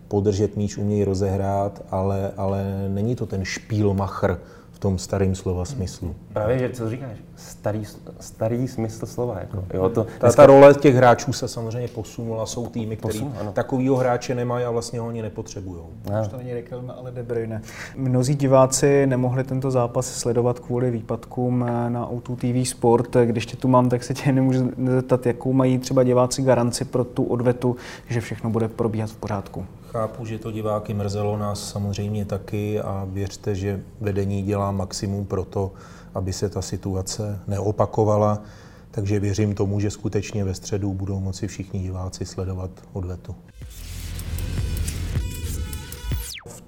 podržet míč, umějí rozehrát, ale, ale není to ten špílmacher, tom starém slova smyslu. Právě, že co říkáš, starý, starý smysl slova. Jako, jo, to, ta, ta role těch hráčů se samozřejmě posunula, jsou týmy, které takovýho hráče nemají a vlastně ho ani nepotřebují. Už to není Riquelme, ale De Bruyne. Mnozí diváci nemohli tento zápas sledovat kvůli výpadkům na O2 TV Sport. Když tě tu mám, tak se tě nemůžu zeptat, jakou mají třeba diváci garanci pro tu odvetu, že všechno bude probíhat v pořádku. Chápu, že to diváky mrzelo, nás samozřejmě taky a věřte, že vedení dělá maximum pro to, aby se ta situace neopakovala. Takže věřím tomu, že skutečně ve středu budou moci všichni diváci sledovat odvetu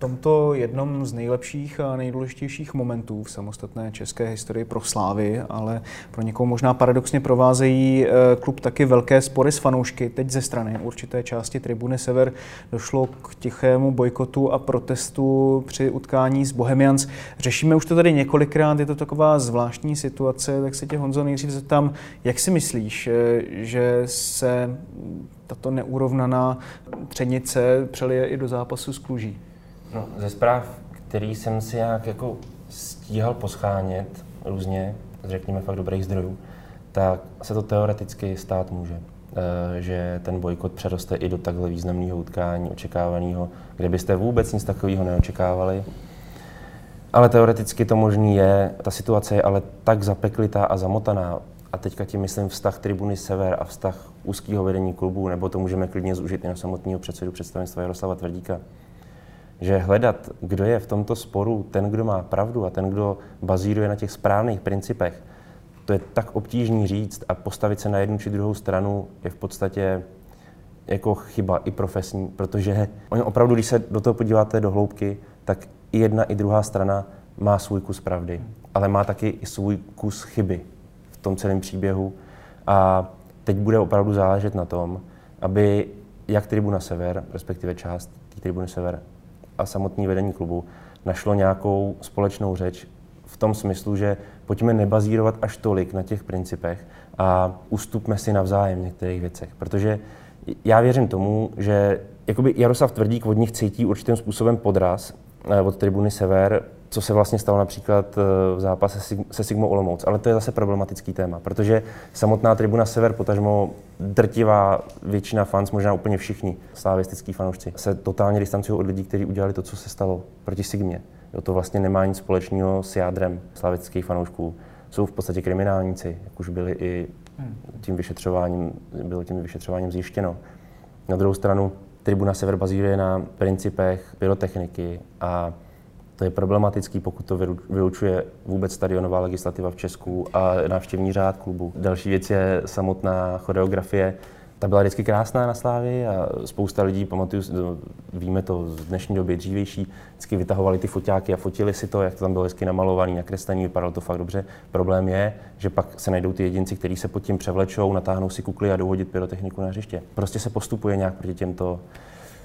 tomto jednom z nejlepších a nejdůležitějších momentů v samostatné české historii pro Slávy, ale pro někoho možná paradoxně provázejí eh, klub taky velké spory s fanoušky. Teď ze strany určité části tribuny Sever došlo k tichému bojkotu a protestu při utkání s Bohemians. Řešíme už to tady několikrát, je to taková zvláštní situace, tak se tě Honzo nejdřív zeptám, jak si myslíš, eh, že se tato neurovnaná třenice přelije i do zápasu s Kluží? No, ze zpráv, který jsem si nějak jako stíhal poschánět různě, řekněme fakt dobrých zdrojů, tak se to teoreticky stát může. E, že ten bojkot přeroste i do takhle významného utkání, očekávaného, kde byste vůbec nic takového neočekávali. Ale teoreticky to možný je. Ta situace je ale tak zapeklitá a zamotaná. A teďka tím myslím vztah tribuny Sever a vztah úzkého vedení klubu, nebo to můžeme klidně zúžit i na samotného předsedu představenstva Jaroslava Tvrdíka, že hledat, kdo je v tomto sporu ten, kdo má pravdu a ten, kdo bazíruje na těch správných principech, to je tak obtížný říct a postavit se na jednu či druhou stranu je v podstatě jako chyba i profesní, protože oni opravdu, když se do toho podíváte do hloubky, tak i jedna, i druhá strana má svůj kus pravdy, ale má taky i svůj kus chyby v tom celém příběhu. A teď bude opravdu záležet na tom, aby jak Tribuna Sever, respektive část Tribuny Sever, a samotné vedení klubu našlo nějakou společnou řeč v tom smyslu, že pojďme nebazírovat až tolik na těch principech a ustupme si navzájem v některých věcech. Protože já věřím tomu, že jakoby Jaroslav Tvrdík od nich cítí určitým způsobem podraz eh, od tribuny Sever, co se vlastně stalo například eh, v zápase se Sigmo Olomouc. Ale to je zase problematický téma, protože samotná tribuna Sever, potažmo drtivá většina fans, možná úplně všichni slavistický fanoušci, se totálně distancují od lidí, kteří udělali to, co se stalo proti Sigmě. Jo, to vlastně nemá nic společného s jádrem slavistických fanoušků. Jsou v podstatě kriminálníci, jak už byli i tím vyšetřováním, bylo tím vyšetřováním zjištěno. Na druhou stranu, tribuna Sever bazíruje na principech pyrotechniky a to je problematický, pokud to vylučuje vůbec stadionová legislativa v Česku a návštěvní řád klubu. Další věc je samotná choreografie. Ta byla vždycky krásná na Slávě a spousta lidí, pamatuju, víme to z dnešní doby dřívější, vždycky vytahovali ty foťáky a fotili si to, jak to tam bylo hezky namalovaný, nakreslený, vypadalo to fakt dobře. Problém je, že pak se najdou ty jedinci, kteří se pod tím převlečou, natáhnou si kukly a dohodit pyrotechniku na hřiště. Prostě se postupuje nějak proti těmto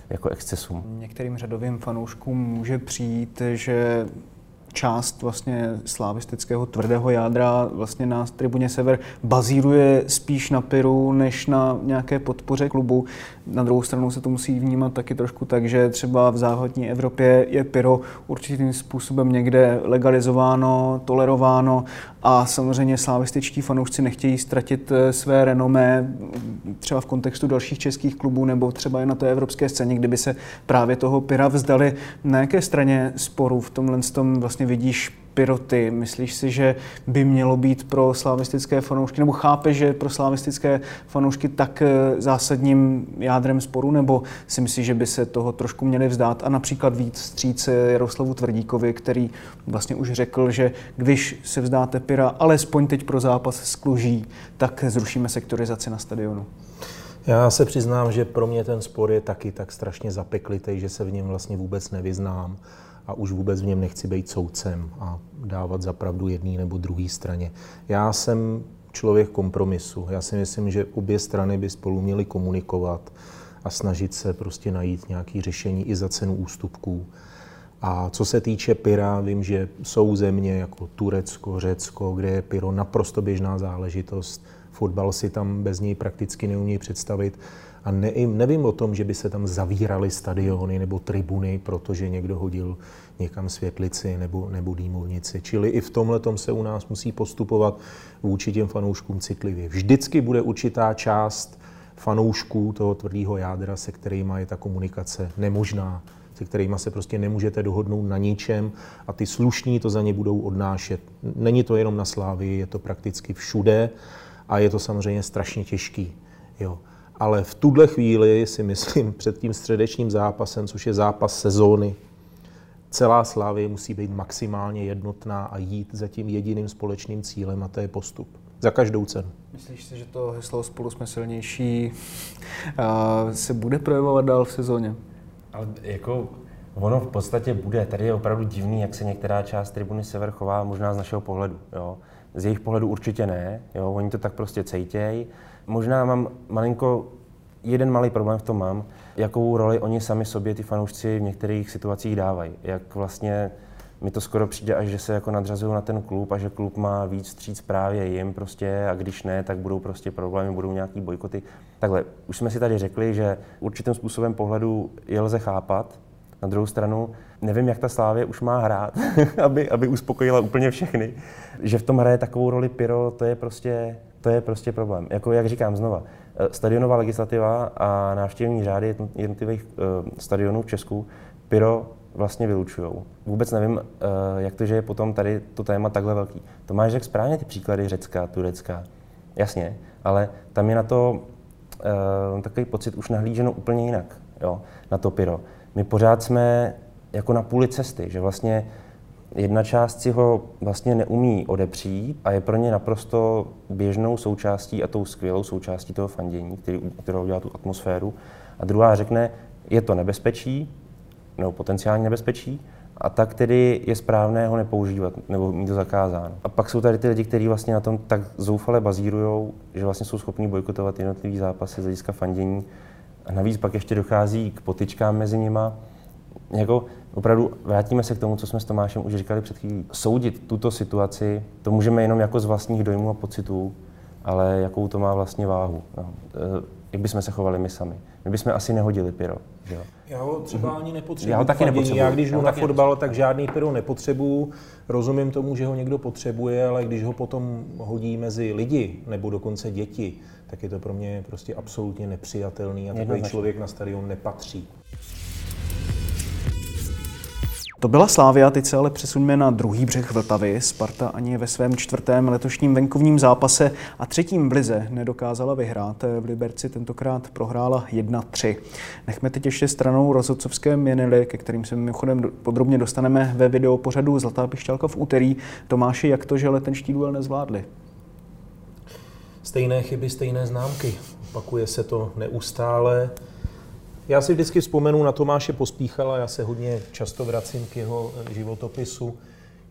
jako excesům. Některým řadovým fanouškům může přijít, že část vlastně slavistického tvrdého jádra vlastně na tribuně Sever bazíruje spíš na Piru, než na nějaké podpoře klubu. Na druhou stranu se to musí vnímat taky trošku tak, že třeba v západní Evropě je Pyro určitým způsobem někde legalizováno, tolerováno a samozřejmě slavističtí fanoušci nechtějí ztratit eh, své renomé třeba v kontextu dalších českých klubů nebo třeba i na té evropské scéně, kdyby se právě toho Pyra vzdali. Na jaké straně sporu v tomhle tom vlastně vidíš Piroty? Myslíš si, že by mělo být pro slavistické fanoušky, nebo chápe, že pro slavistické fanoušky tak eh, zásadním jádrem sporu, nebo si myslíš, že by se toho trošku měli vzdát a například víc stříc Jaroslavu Tvrdíkovi, který vlastně už řekl, že když se vzdáte Pira, alespoň teď pro zápas s Kluží, tak zrušíme sektorizaci na stadionu. Já se přiznám, že pro mě ten spor je taky tak strašně zapeklitý, že se v něm vlastně vůbec nevyznám a už vůbec v něm nechci být soudcem a dávat za pravdu jedné nebo druhé straně. Já jsem člověk kompromisu. Já si myslím, že obě strany by spolu měly komunikovat a snažit se prostě najít nějaké řešení i za cenu ústupků. A co se týče pyra, vím, že jsou země jako Turecko, Řecko, kde je pyro naprosto běžná záležitost. Fotbal si tam bez něj prakticky neumí představit. A ne, nevím o tom, že by se tam zavíraly stadiony nebo tribuny, protože někdo hodil někam světlici nebo, nebo dýmovnici. Čili i v tomhle se u nás musí postupovat vůči těm fanouškům citlivě. Vždycky bude určitá část fanoušků toho tvrdého jádra, se kterými je ta komunikace nemožná, se kterými se prostě nemůžete dohodnout na ničem a ty slušní to za ně budou odnášet. Není to jenom na Slávii, je to prakticky všude a je to samozřejmě strašně těžký. Jo. Ale v tuhle chvíli si myslím před tím středečním zápasem, což je zápas sezóny, celá Slávy musí být maximálně jednotná a jít za tím jediným společným cílem a to je postup. Za každou cenu. Myslíš si, že to heslo spolu jsme silnější se bude projevovat dál v sezóně? Ale jako ono v podstatě bude. Tady je opravdu divný, jak se některá část tribuny Sever chová, možná z našeho pohledu. Jo. Z jejich pohledu určitě ne, jo. oni to tak prostě cejtějí. Možná mám malinko, jeden malý problém v tom mám, jakou roli oni sami sobě, ty fanoušci, v některých situacích dávají. Jak vlastně mi to skoro přijde až, že se jako nadřazují na ten klub a že klub má víc stříc právě jim prostě a když ne, tak budou prostě problémy, budou nějaký bojkoty. Takhle, už jsme si tady řekli, že určitým způsobem pohledu je lze chápat, na druhou stranu, nevím, jak ta Slávě už má hrát, aby, aby uspokojila úplně všechny. Že v tom hraje takovou roli Pyro, to je prostě, to je prostě problém. Jako jak říkám znova, eh, stadionová legislativa a návštěvní řády jednotlivých uh, stadionů v Česku Pyro vlastně vylučují. Vůbec nevím, uh, jak to, že je potom tady to téma takhle velký. Tomáš řekl správně ty příklady Řecka, Turecka. Jasně, ale tam je na to takový pocit už nahlíženo úplně jinak, jo, na to Pyro my pořád jsme jako na půli cesty, že vlastně jedna část si ho vlastně neumí odepřít a je pro ně naprosto běžnou součástí a tou skvělou součástí toho fandění, který, kterou udělá tu atmosféru. A druhá řekne, je to nebezpečí, nebo potenciální nebezpečí, a tak tedy je správné ho nepoužívat nebo mít to zakázáno. A pak jsou tady ty lidi, kteří vlastně na tom tak zoufale bazírují, že vlastně jsou schopni bojkotovat jednotlivý zápasy z hlediska fandění a navíc pak ještě dochází k potičkám mezi nima. Jako opravdu vrátíme se k tomu, co jsme s Tomášem už říkali před chvílí. Soudit tuto situaci, to můžeme jenom jako z vlastních dojmů a pocitů, ale jakou to má vlastně váhu. No. E, jak bychom se chovali my sami. My bychom asi nehodili pyro. Že jo? Já ho třeba ani nepotřebuji. Já ho taky nepotřebuji. Já když jdu na fotbal, tak žádný pyro nepotřebuju. Rozumím tomu, že ho někdo potřebuje, ale když ho potom hodí mezi lidi nebo dokonce děti, tak je to pro mě prostě absolutně nepřijatelný a takový člověk na stadion nepatří. To byla Slávia, teď se ale přesuneme na druhý břeh Vltavy. Sparta ani ve svém čtvrtém letošním venkovním zápase a třetím v Lize nedokázala vyhrát. V Liberci tentokrát prohrála 1-3. Nechme teď ještě stranou rozhodcovské měnily, ke kterým se mimochodem podrobně dostaneme ve videu pořadu Zlatá pišťalka v úterý. Tomáši, jak to, že letenští duel nezvládli? Stejné chyby, stejné známky. Opakuje se to neustále. Já si vždycky vzpomenu na Tomáše Pospíchala, já se hodně často vracím k jeho životopisu,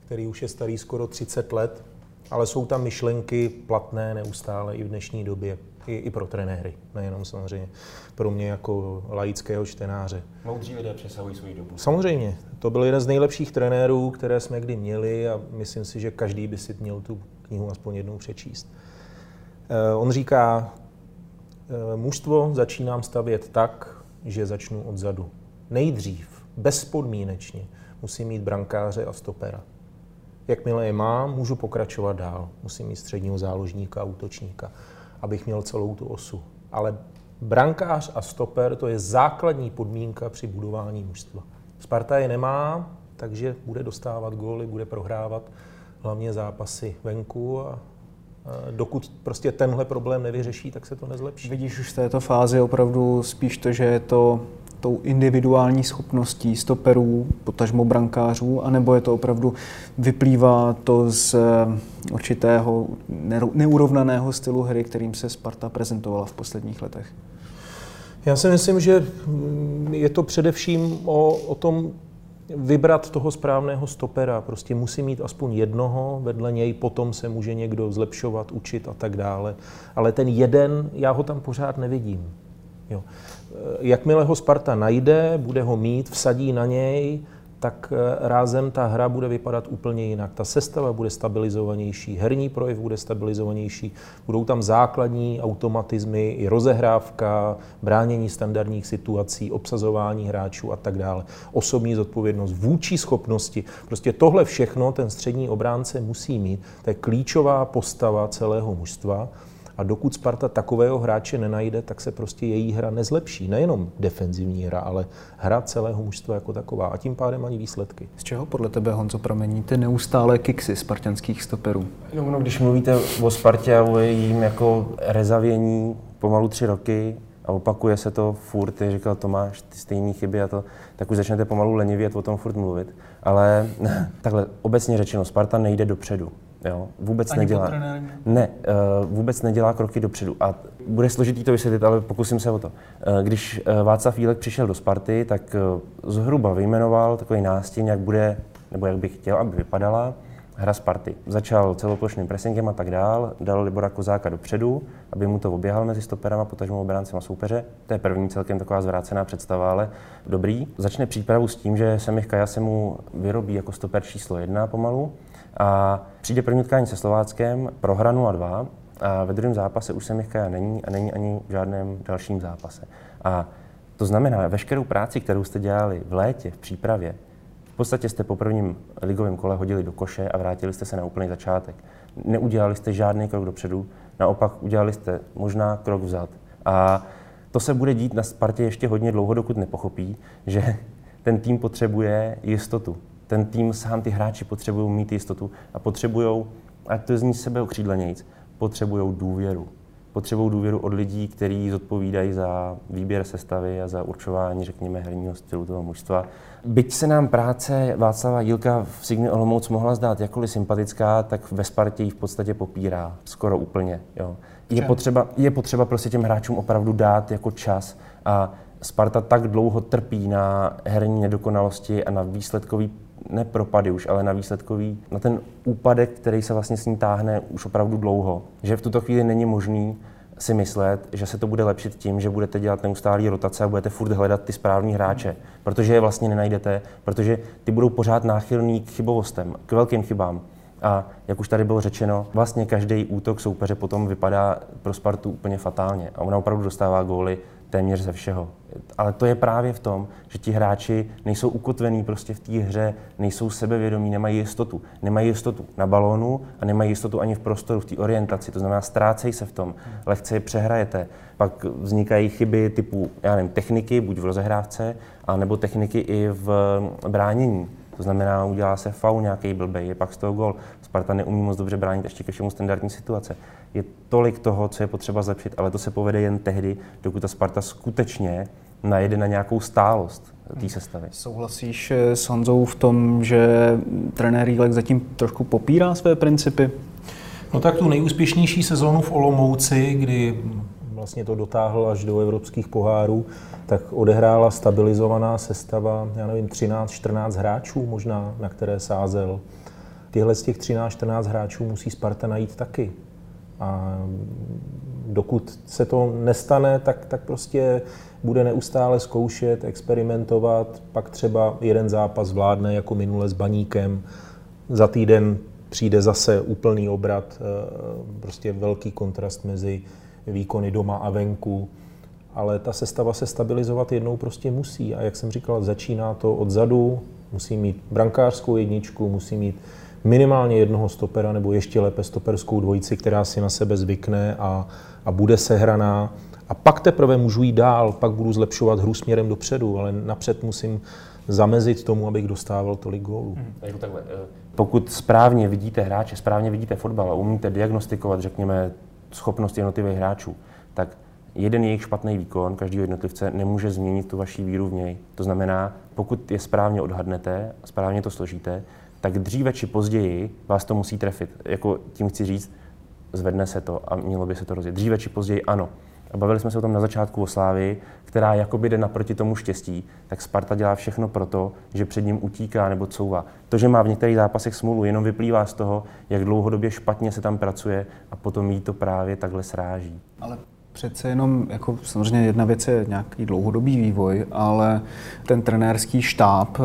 který už je starý skoro 30 let. Ale jsou tam myšlenky platné neustále i v dnešní době, i, i pro trenéry, nejenom samozřejmě pro mě jako laického čtenáře. Moudří lidé přesahují svou dobu. Samozřejmě, to byl jeden z nejlepších trenérů, které jsme kdy měli a myslím si, že každý by si měl tu knihu aspoň jednou přečíst. Eh, on říká, eh, mužstvo začínám stavět tak, že začnu odzadu. Nejdřív, bezpodmínečně, musím mít brankáře a stopera. Jakmile je mám, můžu pokračovat dál. Musím mít středního záložníka a útočníka, abych měl celou tu osu. Ale brankář a stoper to je základní podmínka při budování mužstva. Sparta je nemá, takže bude dostávat góly, bude prohrávat hlavně zápasy venku a dokud prostě tenhle problém nevyřeší, tak se to nezlepší. Vidíš už v této fázi opravdu spíš to, že je to tou individuální schopností stoperů, potažmo brankářů, anebo je to opravdu, vyplývá to z eh, určitého neurovnaného stylu hry, kterým se Sparta prezentovala v posledních letech? Já si myslím, že mm, je to především o, o tom vybrat toho správného stopera. Prostě musí mít aspoň jednoho, vedle něj potom se může někdo zlepšovat, učit a tak dále. Ale ten jeden, já ho tam pořád nevidím. Jo. Jakmile ho Sparta najde, bude ho mít, vsadí na něj, tak eh, rázem ta hra bude vypadat úplně jinak. Ta sestava bude stabilizovanější, herní projev bude stabilizovanější, budou tam základní automatizmy, i rozehrávka, bránění standardních situací, obsazování hráčů a tak dále. Osobní zodpovědnost, vůči schopnosti. Prostě tohle všechno ten střední obránce musí mít. To je klíčová postava celého mužstva. A dokud Sparta takového hráče nenajde, tak se prostě její hra nezlepší. Nejenom defenzivní hra, ale hra celého mužstva jako taková. A tím pádem ani výsledky. Z čeho podle tebe, Honzo, pramení ty neustále kiksy spartanských stoperů? No, no, když mluvíte o Spartě a o jejím jako rezavění pomalu tři roky, a opakuje se to furt, jak říkal Tomáš, ty stejné chyby a to, tak už začnete pomalu lenivět o tom furt mluvit. Ale takhle obecně řečeno, Sparta nejde dopředu. Jo, vůbec Ani nedělá. Ne, uh, vůbec nedělá kroky dopředu. A bude složitý to vysvětlit, ale pokusím se o to. Uh, když uh, Václav Vílek přišel do Sparty, tak uh, zhruba vyjmenoval takový nástěn, jak bude, nebo jak bych chtěl, aby vypadala hra Sparty. Začal celoplošným pressingem a tak dál, dal Libora Kozáka dopředu, aby mu to oběhal mezi stoperama, potažmo obráncem a soupeře. To je první celkem taková zvrácená představa, ale dobrý. Začne přípravu s tím, že Semich Kaja se mu vyrobí jako stoper číslo jedna pomalu a přijde první utkání se Slováckem, prohra 0-2 a ve druhém zápase už Kaja není a není ani v žádném dalším zápase. A to znamená, veškerou práci, kterou jste dělali v létě, v přípravě, v podstatě jste po prvním ligovém kole hodili do koše a vrátili jste se na úplný začátek. Neudělali jste žádný krok dopředu, naopak udělali jste možná krok vzad. A to se bude dít na Spartě ještě hodně dlouho, dokud nepochopí, že ten tým potřebuje jistotu ten tým sám, ty hráči potřebují mít jistotu a potřebují, ať to zní sebe okřídlenějc, potřebují důvěru. Potřebují důvěru od lidí, kteří zodpovídají za výběr sestavy a za určování, řekněme, herního stylu toho mužstva. Byť se nám práce Václava Jílka v Signy Olomouc mohla zdát jakkoliv sympatická, tak ve Spartě ji v podstatě popírá, skoro úplně. Jo. Je, potřeba, je potřeba prostě těm hráčům opravdu dát jako čas a Sparta tak dlouho trpí na herní nedokonalosti a na výsledkový ne propady už, ale na výsledkový, na ten úpadek, který se vlastně s ní táhne už opravdu dlouho. Že v tuto chvíli není možný si myslet, že se to bude lepšit tím, že budete dělat neustálý rotace a budete furt hledat ty správní hráče, protože je vlastně nenajdete, protože ty budou pořád náchylný k chybovostem, k velkým chybám. A jak už tady bylo řečeno, vlastně každý útok soupeře potom vypadá pro Spartu úplně fatálně. A ona opravdu dostává góly téměř ze všeho. Ale to je právě v tom, že ti hráči nejsou ukotvení prostě v té hře, nejsou sebevědomí, nemají jistotu. Nemají jistotu na balónu a nemají jistotu ani v prostoru, v té orientaci. To znamená, ztrácejí se v tom, lehce je přehrajete. Pak vznikají chyby typu, já nevím, techniky, buď v rozehrávce, a nebo techniky i v bránění. To znamená, udělá se faul nějaký blbej, je pak z toho gol. Sparta neumí moc dobře bránit ještě ke všemu standardní situace. Je tolik toho, co je potřeba zlepšit, ale to se povede jen tehdy, dokud ta Sparta skutečně najede na nějakou stálost té sestavy. Souhlasíš eh, s Honzou v tom, že trenér Jílek zatím trošku popírá své principy? No tak tu nejúspěšnější sezónu v Olomouci, kdy vlastně to dotáhl až do evropských pohárů, tak odehrála stabilizovaná sestava, já nevím, 13-14 hráčů možná, na které sázel tyhle z těch 13-14 hráčů musí Sparta najít taky. A dokud se to nestane, tak, tak prostě bude neustále zkoušet, experimentovat, pak třeba jeden zápas vládne jako minule s Baníkem, za týden přijde zase úplný obrat, eh, prostě velký kontrast mezi výkony doma a venku, ale ta sestava se stabilizovat jednou prostě musí. A jak jsem říkal, začíná to odzadu, musí mít brankářskou jedničku, musí mít minimálně jednoho stopera nebo ještě lépe stoperskou dvojici, která si na sebe zvykne a, a bude sehraná. A pak teprve můžu jít dál, pak budu zlepšovat hru směrem dopředu, ale napřed musím zamezit tomu, abych dostával tolik gólů. Hmm. takhle, eh, pokud správně vidíte hráče, správně vidíte fotbal a umíte diagnostikovat, řekněme, schopnosti jednotlivých hráčů, tak jeden jejich špatný výkon každého jednotlivce nemůže změnit tu vaši víru v něj. To znamená, pokud je správně odhadnete, správně to složíte, tak dříve či později vás to musí trefit. Jako tím chci říct, zvedne se to a mělo by se to rozjet. Dříve či později ano. A bavili jsme se o tom na začátku o Slávii, která jakoby jde naproti tomu štěstí, tak Sparta dělá všechno proto, že před ním utíká nebo couvá. To, že má v některých zápasech smůlu, jenom vyplývá z toho, jak dlouhodobě špatně se tam pracuje a potom jí to právě takhle sráží. Ale Přece jenom, jako samozřejmě jedna věc je nějaký dlouhodobý vývoj, ale ten trenérský štáb,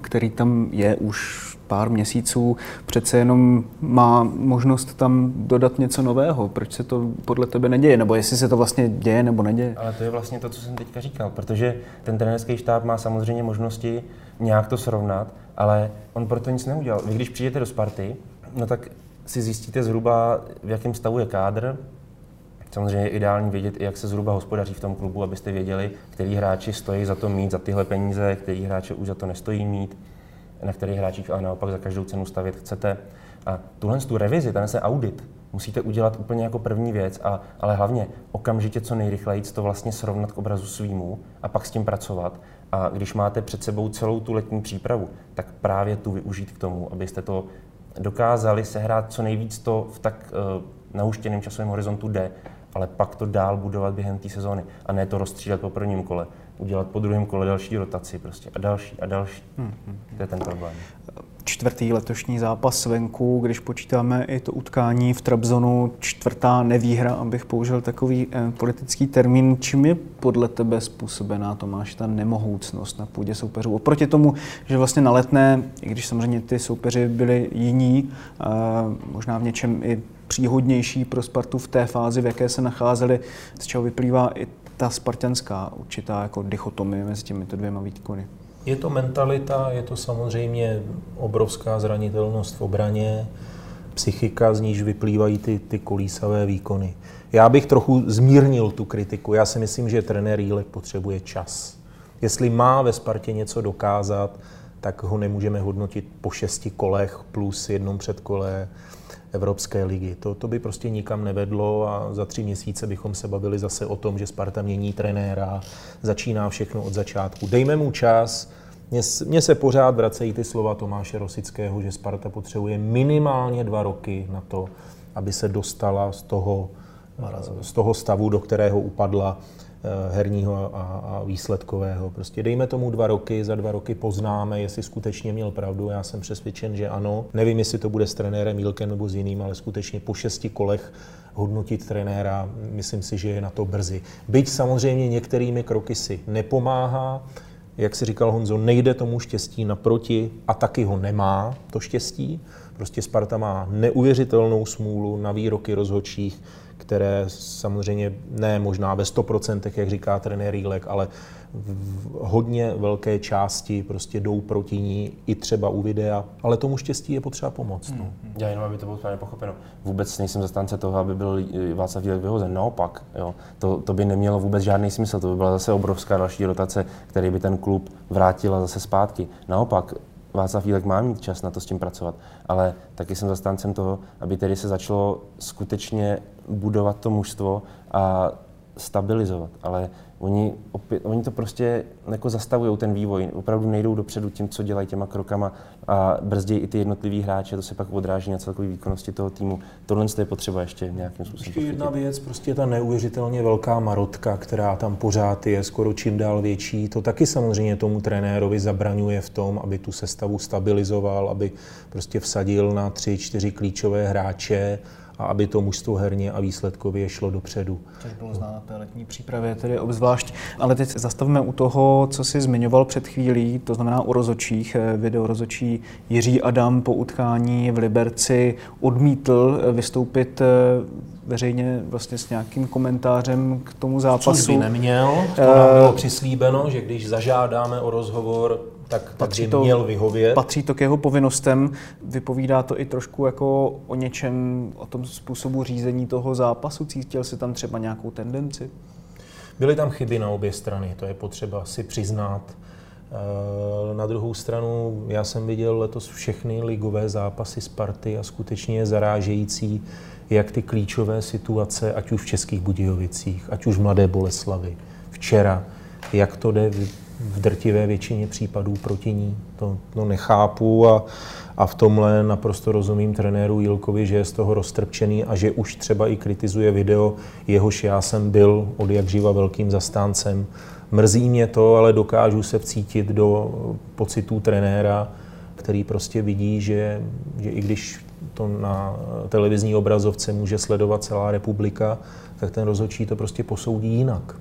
který tam je už pár měsíců přece jenom má možnost tam dodat něco nového. Proč se to podle tebe neděje? Nebo jestli se to vlastně děje nebo neděje? Ale to je vlastně to, co jsem teďka říkal, protože ten trenérský štáb má samozřejmě možnosti nějak to srovnat, ale on proto nic neudělal. Vy když přijdete do Sparty, no tak si zjistíte zhruba, v jakém stavu je kádr, Samozřejmě je ideální vědět, jak se zhruba hospodaří v tom klubu, abyste věděli, který hráči stojí za to mít za tyhle peníze, který hráče už za to nestojí mít na kterých hráčích ale naopak za každou cenu stavět chcete. A tuhle tu revizi, ten se audit, musíte udělat úplně jako první věc, a, ale hlavně okamžitě co nejrychleji to vlastně srovnat k obrazu svýmu a pak s tím pracovat. A když máte před sebou celou tu letní přípravu, tak právě tu využít k tomu, abyste to dokázali sehrát co nejvíc to v tak uh, nauštěném časovém horizontu jde, ale pak to dál budovat během té sezóny a ne to rozstřídat po prvním kole udělat po druhém kole další rotaci prostě a další a další. Hmm. To je ten problém. Čtvrtý letošní zápas venku, když počítáme i to utkání v Trabzonu, čtvrtá nevýhra, abych použil takový eh, politický termín. Čím je podle tebe způsobená, Tomáš, ta nemohoucnost na půdě soupeřů? Oproti tomu, že vlastně na letné, i když samozřejmě ty soupeři byli jiní, eh, možná v něčem i příhodnější pro Spartu v té fázi, v jaké se nacházeli, z čeho vyplývá i ta spartanská určitá jako dichotomie mezi těmito dvěma výkony? Je to mentalita, je to samozřejmě obrovská zranitelnost v obraně, psychika, z níž vyplývají ty, ty kolísavé výkony. Já bych trochu zmírnil tu kritiku. Já si myslím, že trenér Jílek potřebuje čas. Jestli má ve Spartě něco dokázat, tak ho nemůžeme hodnotit po šesti kolech plus jednom předkole. Evropské ligy. To, to by prostě nikam nevedlo a za tři měsíce bychom se bavili zase o tom, že Sparta mění trenéra, začíná všechno od začátku. Dejme mu čas. Mně se pořád vracejí ty slova Tomáše Rosického, že Sparta potřebuje minimálně dva roky na to, aby se dostala z toho, z toho stavu, do kterého upadla herního a, a výsledkového. Prostě dejme tomu dva roky, za dva roky poznáme, jestli skutečně měl pravdu. Já jsem přesvědčen, že ano. Nevím, jestli to bude s trenérem Milkem nebo s jiným, ale skutečně po šesti kolech hodnotit trenéra, myslím si, že je na to brzy. Byť samozřejmě některými kroky si nepomáhá, jak si říkal Honzo, nejde tomu štěstí naproti a taky ho nemá, to štěstí. Prostě Sparta má neuvěřitelnou smůlu na výroky rozhodčích, které samozřejmě ne možná ve 100%, jak říká trenér Jílek, ale v hodně velké části prostě jdou proti ní i třeba u videa, ale tomu štěstí je potřeba pomoct. No. Hmm. Já jenom, aby to bylo správně pochopeno. Vůbec nejsem zastánce toho, aby byl Václav Jílek vyhozen. Naopak, jo. To, to, by nemělo vůbec žádný smysl. To by byla zase obrovská další rotace, který by ten klub vrátila zase zpátky. Naopak, Václav Jílek má mít čas na to s tím pracovat, ale taky jsem zastáncem toho, aby tedy se začalo skutečně budovat to mužstvo a stabilizovat. Ale Oni, opět, oni to prostě jako zastavují ten vývoj, opravdu nejdou dopředu tím, co dělají těma krokama a brzdí i ty jednotlivý hráče, to se pak odráží na celkové výkonnosti toho týmu. Tohle je potřeba ještě nějakým způsobem. Ještě jedna věc, prostě ta neuvěřitelně velká marotka, která tam pořád je, skoro čím dál větší, to taky samozřejmě tomu trenérovi zabraňuje v tom, aby tu sestavu stabilizoval, aby prostě vsadil na tři, čtyři klíčové hráče a aby to mužstvo herně a výsledkově šlo dopředu. Což bylo znát na té letní přípravě, tedy obzvlášť. Ale teď zastavíme u toho, co si zmiňoval před chvílí, to znamená u rozočích. Video rozočí Jiří Adam po utkání v Liberci odmítl vystoupit eh, veřejně vlastně s nějakým komentářem k tomu zápasu. Což by neměl, to nám bylo přislíbeno, že když zažádáme o rozhovor, tak patří to, měl vyhovět. Patří to k jeho povinnostem. Vypovídá to i trošku jako o něčem, o tom způsobu řízení toho zápasu. Cítil si tam třeba nějakou tendenci? Byly tam chyby na obě strany, to je potřeba si přiznat. Na druhou stranu, já jsem viděl letos všechny ligové zápasy Sparty a skutečně je zarážející, jak ty klíčové situace, ať už v Českých Budějovicích, ať už v Mladé Boleslavi, včera, jak to jde v drtivé většině případů proti ní. To, to nechápu a, a v tomhle naprosto rozumím trenéru Jilkovi, že je z toho roztrpčený a že už třeba i kritizuje video, jehož já jsem byl od jak živa velkým zastáncem. Mrzí mě to, ale dokážu se vcítit do pocitů trenéra, který prostě vidí, že, že i když to na televizní obrazovce může sledovat celá republika, tak ten rozhodčí to prostě posoudí jinak.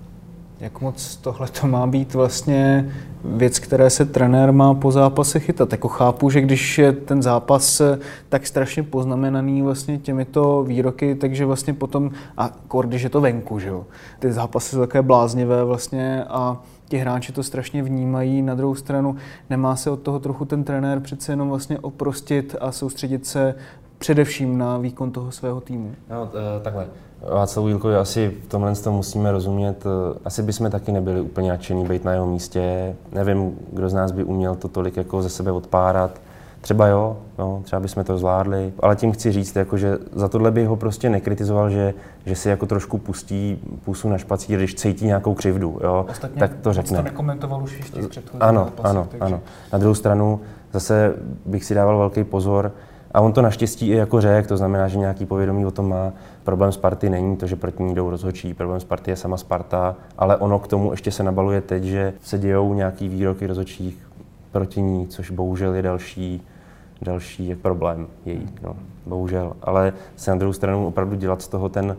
Jak moc tohle to má být vlastně věc, které se trenér má po zápase chytat? Jako chápu, že když je ten zápas tak strašně poznamenaný vlastně těmito výroky, takže vlastně potom, a kor, když je to venku, že jo, ty zápasy jsou také bláznivé vlastně a ti hráči to strašně vnímají. Na druhou stranu nemá se od toho trochu ten trenér přece jenom vlastně oprostit a soustředit se především na výkon toho svého týmu? No, takhle. Václavu Jílkovi asi v tomhle tom musíme rozumět. Eh, asi bychom taky nebyli úplně nadšení být na jeho místě. Nevím, kdo z nás by uměl to tolik jako ze sebe odpárat. Třeba jo, no, třeba bychom to zvládli, ale tím chci říct, jako, že za tohle bych ho prostě nekritizoval, že, že si jako trošku pustí pusu na špacír, když cítí nějakou křivdu, jo, Ostatně tak to řekne. to nekomentoval už v těch předchozích Ano, ano, takže... ano. Na druhou stranu zase bych si dával velký pozor, a on to naštěstí i jako řek, to znamená, že nějaký povědomí o tom má. Problém Sparty není to, že proti ní jdou rozhodčí, problém Sparty je sama Sparta, ale ono k tomu ještě se nabaluje teď, že se dějou nějaký výroky rozhodčích proti ní, což bohužel je další, další problém její, no, bohužel. Ale se na druhou stranu opravdu dělat z toho ten,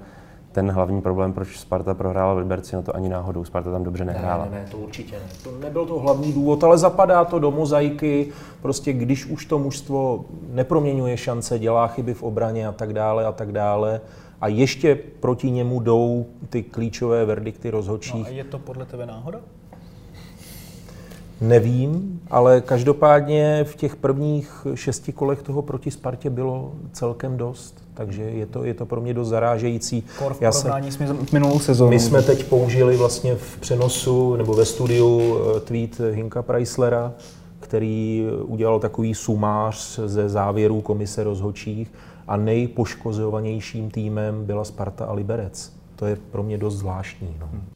ten hlavní problém, proč Sparta prohrála v Liberci, no to ani náhodou, Sparta tam dobře nehrála. Ne, ne, ne, to určitě ne. To nebyl to hlavní důvod, ale zapadá to do mozaiky, prostě když už to mužstvo neproměňuje šance, dělá chyby v obraně a tak dále a tak dále, a ještě proti němu jdou ty klíčové verdikty rozhodčích. No a je to podle tebe náhoda? Nevím, ale každopádně v těch prvních šesti kolech toho proti Spartě bylo celkem dost, takže je to, je to pro mě dost zarážející. Kor v Já jsem, s minulou sezónou. My jsme teď použili vlastně v přenosu nebo ve studiu eh, tweet Hinka Preislera, který udělal takový sumář ze závěrů komise rozhodčích a nejpoškozovanějším týmem byla Sparta a Liberec. To je pro mě dost zvláštní. No. Hmm.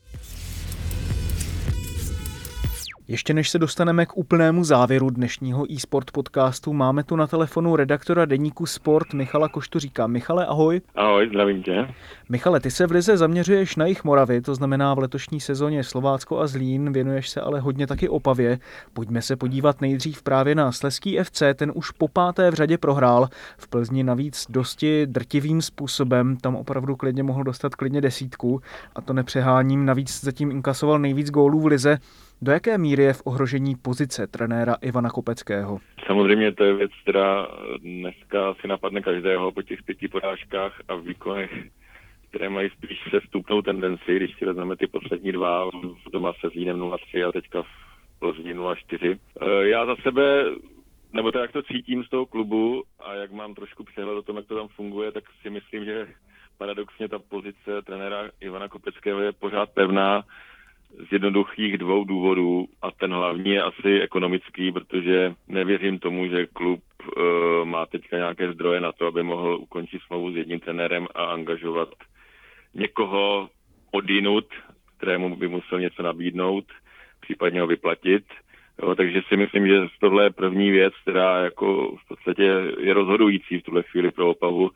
Ještě než se dostaneme k úplnému závěru dnešního e-sport podcastu, máme tu na telefonu redaktora deníku Sport Michala Koštuříka. Michale, ahoj. Ahoj, zdravím tě. Michale, ty se v Lize zaměřuješ na jich Moravy, to znamená v letošní sezóně Slovácko a Zlín, věnuješ se ale hodně taky Opavě. Pojďme se podívat nejdřív právě na Sleský FC, ten už po páté v řadě prohrál. V Plzni navíc dosti drtivým způsobem, tam opravdu klidně mohl dostat klidně desítku a to nepřeháním, navíc zatím inkasoval nejvíc gólů v Lize. Do jaké míry je v ohrožení pozice trenéra Ivana Kopeckého? Samozřejmě to je věc, která dneska si napadne každého po těch pěti porážkách a výkonech, které mají spíš přestupnou tendenci, když si vezmeme ty poslední dva, doma se Zlínem 0-3 a teďka v Plzni 0-4. Eh, já za sebe nebo to, jak to cítím z toho klubu a jak mám trošku přehled o tom, jak to tam funguje, tak si myslím, že paradoxně ta pozice trenéra Ivana Kopeckého je pořád pevná z jednoduchých dvou důvodů a ten hlavní je asi ekonomický, protože nevěřím tomu, že klub e, má teďka nějaké zdroje na to, aby mohl ukončit smlouvu s jedním trenérem a angažovat někoho odinut kterému by musel něco nabídnout, případně ho vyplatit. Jo, takže si myslím, že tohle je první věc, která jako v podstatě je rozhodující v tuhle chvíli pro Opavu,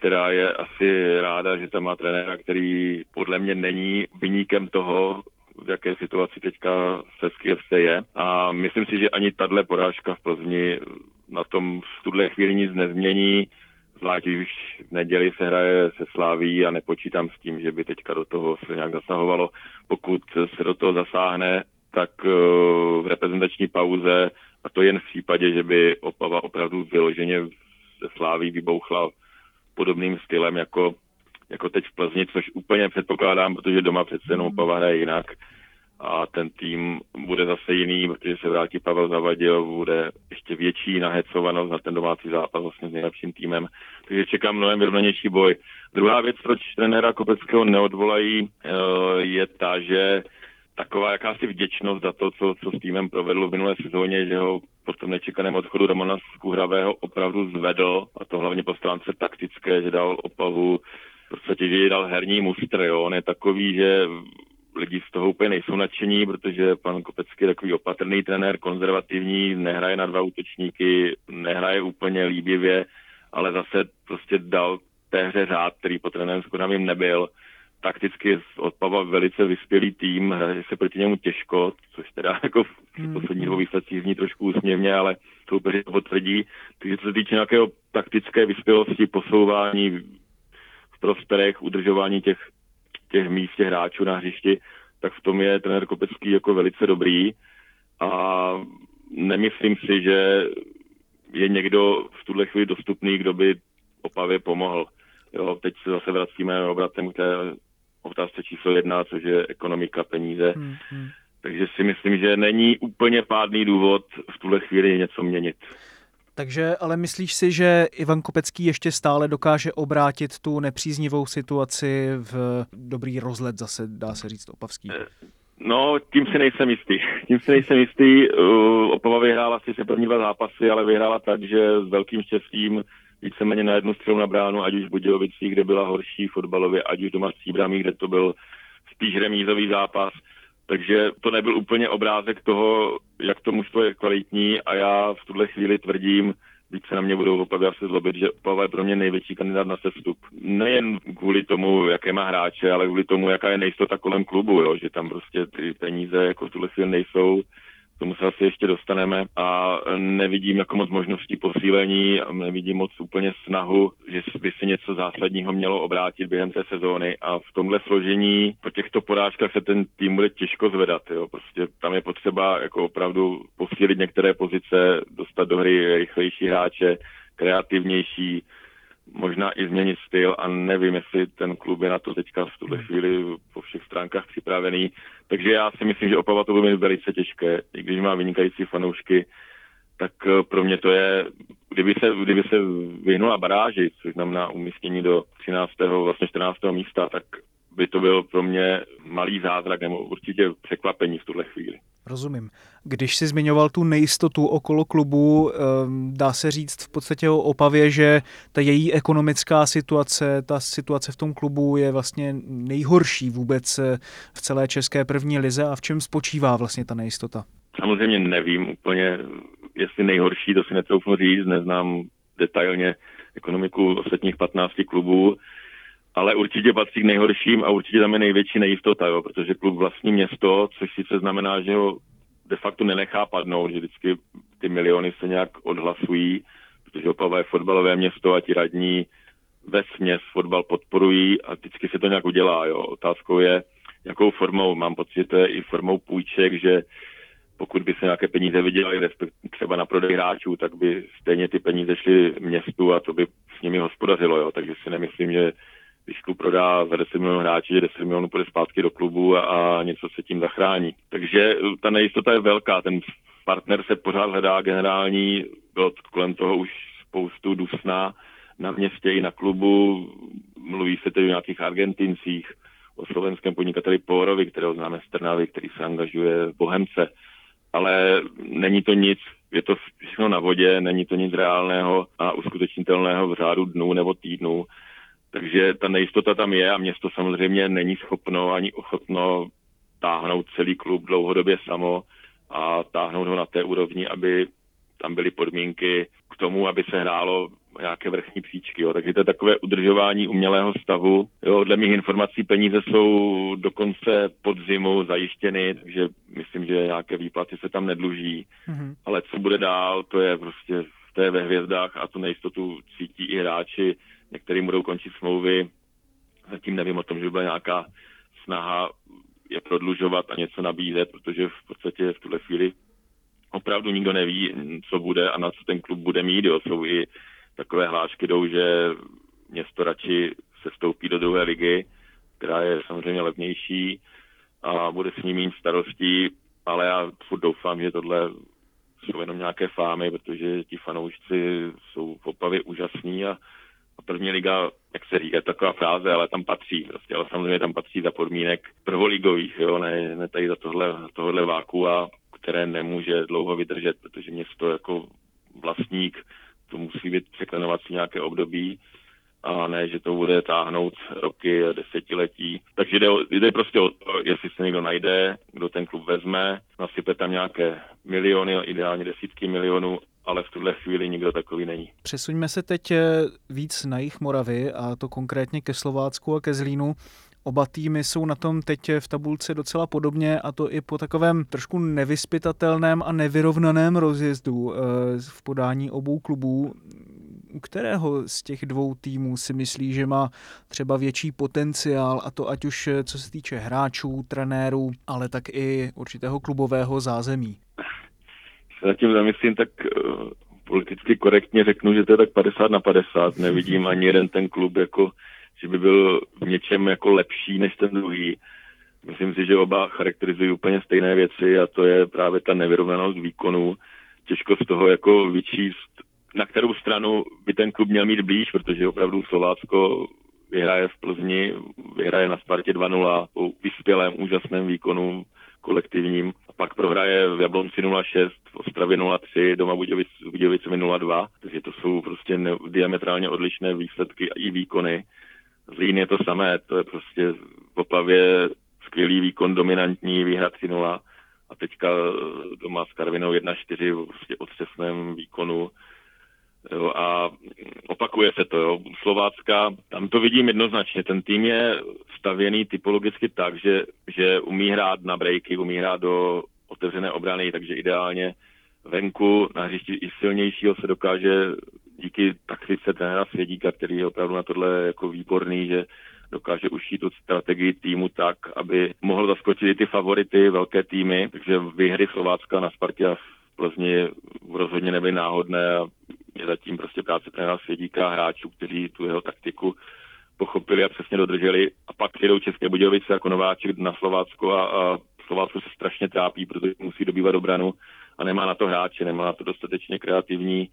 která je asi ráda, že tam má trenéra, který podle mě není vyníkem toho, v jaké situaci teďka se FC je. A myslím si, že ani tahle porážka v Plzni na tom v tuhle chvíli nic nezmění. Zvlášť už v neděli se hraje se Sláví a nepočítám s tím, že by teďka do toho se nějak zasahovalo. Pokud se do toho zasáhne, tak eh, v reprezentační pauze, a to jen v případě, že by Opava opravdu vyloženě se Sláví vybouchla podobným stylem jako, jako teď v Plzni, což úplně předpokládám, protože doma přece jenom Opava hraje jinak. A ten tým bude zase jiný, protože se vrátí Pavel Zavadil, bude ještě větší nahecovanost na ten domácí zápas vlastně s nejlepším týmem, takže čekám mnohem vyrovnanější boj. Druhá věc, proč trenéra Kopeckého neodvolají, eh, je ta, že taková jakási vděčnost za to, co, co s týmem provedl v minulé sezóně, že ho po tom nečekaném odchodu Romana Skuhravého opravdu zvedl, a to hlavně po stránce taktické, že dal opavu, v podstatě, že dal herní mustr, jo. On je takový, že lidi z toho úplně nejsou nadšení, protože pan Kopecký je takový opatrný trenér, konzervativní, nehraje na dva útočníky, nehraje úplně líbivě, ale zase prostě dal té hře řád, který po trenérem Skodavým nebyl. Takticky od Pava velice vyspělý tým, hraje se proti němu těžko, což teda jako v hmm. posledních dvou výsledcích zní trošku úsměvně, ale soupeři to potvrdí. Takže co se týče nějakého taktické vyspělosti, posouvání v prosperech, udržování těch těch míst těch hráčů na hřišti, tak v tom je trenér Kopecký jako velice dobrý a nemyslím si, že je někdo v tuhle chvíli dostupný, kdo by Opavě pomohl. Jo, teď se zase vracíme obratem k té otázce číslo jedna, což je ekonomika, peníze. Hmm, hmm. Takže si myslím, že není úplně pádný důvod v tuhle chvíli něco měnit. Takže ale myslíš si, že Ivan Kopecký ještě stále dokáže obrátit tu nepříznivou situaci v dobrý rozlet zase, dá se říct, opavský? Eh, no, tím si nejsem jistý. Tím si nejsem jistý. Opava vyhrála si se první dva zápasy, ale vyhrála tak, že s velkým štěstím víceméně na jednu střelu na bránu, ať už v Budějovicích, kde byla horší fotbalově, ať už doma v Cíbrami, kde to byl spíš remízový zápas. Takže to nebyl úplně obrázek toho, jak to mužstvo je kvalitní a já v tuhle chvíli tvrdím, Víc se na mě budou opravdu asi zlobit, že Opava je pro mě největší kandidát na sestup. Nejen kvůli tomu, jaké má hráče, ale kvůli tomu, jaká je nejistota kolem klubu, jo? že tam prostě ty peníze jako v tuhle chvíli nejsou tomu se asi ještě dostaneme a nevidím jako moc možností posílení, nevidím moc úplně snahu, že by se něco zásadního mělo obrátit během té sezóny a v tomhle složení po těchto porážkách se ten tým bude těžko zvedat. Jo. Prostě tam je potřeba jako opravdu posílit některé pozice, dostat do hry rychlejší hráče, kreativnější, možná i změnit styl a nevím, jestli ten klub je na to teďka v tuhle chvíli po všech stránkách připravený. Takže já si myslím, že Opava to bude velice těžké, i když má vynikající fanoušky, tak eh, pro mě to je, kdyby se, kdyby se vyhnula baráži, což znamená umístění do 13. vlastně 14. místa, tak by to byl pro mě malý zázrak nebo určitě překvapení v tuhle chvíli. Rozumím. Když jsi zmiňoval tu nejistotu okolo klubu, ehm, dá se říct v podstatě o Opavě, že ta její ekonomická situace, ta situace v tom klubu je vlastně nejhorší vůbec eh, v celé české první lize a v čem spočívá vlastně ta nejistota? Samozřejmě nevím úplně, jestli nejhorší, to si netroufnu říct, neznám detailně ekonomiku ostatních 15 klubů, ale určitě patří k nejhorším a určitě tam je největší nejistota, jo, protože klub vlastní město, což sice znamená, že ho de facto nenechá padnout, že vždycky ty miliony se nějak odhlasují, protože Opava je fotbalové město a ti radní ve směs fotbal podporují a vždycky se to nějak udělá. Jo. Otázkou je, jakou formou. Mám pocit, že to je i formou půjček, že pokud by se nějaké peníze vydělaly třeba na prodej hráčů, tak by stejně ty peníze šly městu a to by s nimi hospodařilo. Jo. Takže si nemyslím, že když klub prodá za 10 milionů hráči, že 10 milionů půjde zpátky do klubu a, něco se tím zachrání. Takže ta nejistota je velká, ten partner se pořád hledá generální, bylo kolem toho už spoustu dusna na městě i na klubu, mluví se tedy o nějakých Argentincích, o slovenském podnikateli Pórovi, kterého známe z Trnavy, který se angažuje v Bohemce. Ale není to nic, je to všechno na vodě, není to nic reálného a uskutečnitelného v řádu dnů nebo týdnů Takže ta nejistota tam je a město samozřejmě není schopno ani ochotno táhnout celý klub dlouhodobě samo a táhnout ho na té úrovni, aby tam byly podmínky k tomu, aby se hrálo nějaké vrchní příčky. Jo. Takže to je takové udržování umělého stavu. Jo. Dle mých informací peníze jsou do konce podzimu zajištěny, takže myslím, že nějaké výplaty se tam nedluží. Mm-hmm. Ale co bude dál, to je prostě to je ve hvězdách a tu nejistotu cítí i hráči. Některým budou končit smlouvy. Zatím nevím o tom, že bude nějaká snaha je prodlužovat a něco nabízet, protože v podstatě v tuhle chvíli opravdu nikdo neví, co bude a na co ten klub bude mít. Jo. Jsou i takové hlášky jdou, že město radši se stoupí do druhé ligy, která je samozřejmě levnější a bude s ním mít starostí, ale já furt doufám, že tohle jsou jenom nějaké fámy, protože ti fanoušci jsou v Opavě úžasní a první liga, jak se říká, taková fráze, ale tam patří prostě, ale samozřejmě tam patří za podmínek prvoligových, jo, ne, ne tady za tohle, tohle váku a které nemůže dlouho vydržet, protože město jako vlastník to musí být překlenovací nějaké období a ne, že to bude táhnout roky, desetiletí. Takže jde, jde prostě o to, jestli se někdo najde, kdo ten klub vezme, nasype tam nějaké miliony, ideálně desítky milionů, ale v tuhle chvíli nikdo takový není. Přesuňme se teď eh, víc na jich Moravy a to konkrétně ke Slovácku a ke Zlínu. Oba týmy jsou na tom teď v tabulce docela podobně a to i po takovém trošku nevyspytatelném a nevyrovnaném rozjezdu eh, v podání obou klubů. U kterého z těch dvou týmů si myslí, že má třeba větší potenciál a to ať už eh, co se týče hráčů, trenérů, ale tak i určitého klubového zázemí? Se zatím zamyslím, tak uh, politicky korektně řeknu, že to je tak 50 na 50. Nevidím ani jeden ten klub jako že by byl v něčem jako lepší než ten druhý. Myslím si, že oba charakterizují úplně stejné věci a to je právě ta nevyrovnanost výkonu. Těžko z toho jako vyčíst, na kterou stranu by ten klub měl mít blíž, protože opravdu Slovácko vyhraje v Plzni, vyhraje na Spartě 2-0 po vyspělém úžasném výkonu kolektivním. Pak prohraje v Jablonci 0-6, v Ostravě 0-3, doma Budějovicemi 0-2. Takže to jsou prostě ne- diametrálně odlišné výsledky a i výkony. Zlín je to samé, to je prostě v Opavě skvělý výkon, dominantní, výhra 3-0 a teďka doma s Karvinou 1-4 prostě otřesném výkonu. Jo, a opakuje se to, jo. Slovácka, tam to vidím jednoznačně, ten tým je stavěný typologicky tak, že, že umí hrát na breaky, umí hrát do otevřené obrany, takže ideálně venku na hřišti i silnějšího se dokáže díky taktice trenéra Svědíka, který je opravdu na tohle jako výborný, že dokáže ušít tu strategii týmu tak, aby mohl zaskočit i ty favority, velké týmy, takže výhry Slovácka na Spartě a v Plzni rozhodně nebyly náhodné a je zatím prostě práce trenéra Svědíka hráčů, kteří tu jeho taktiku pochopili a přesně dodrželi. A pak přijdou České Budějovice jako nováček na Slovácko a, a Slovácko se strašně trápí, protože musí dobývat obranu a nemá na to hráče, nemá na to dostatečně kreativní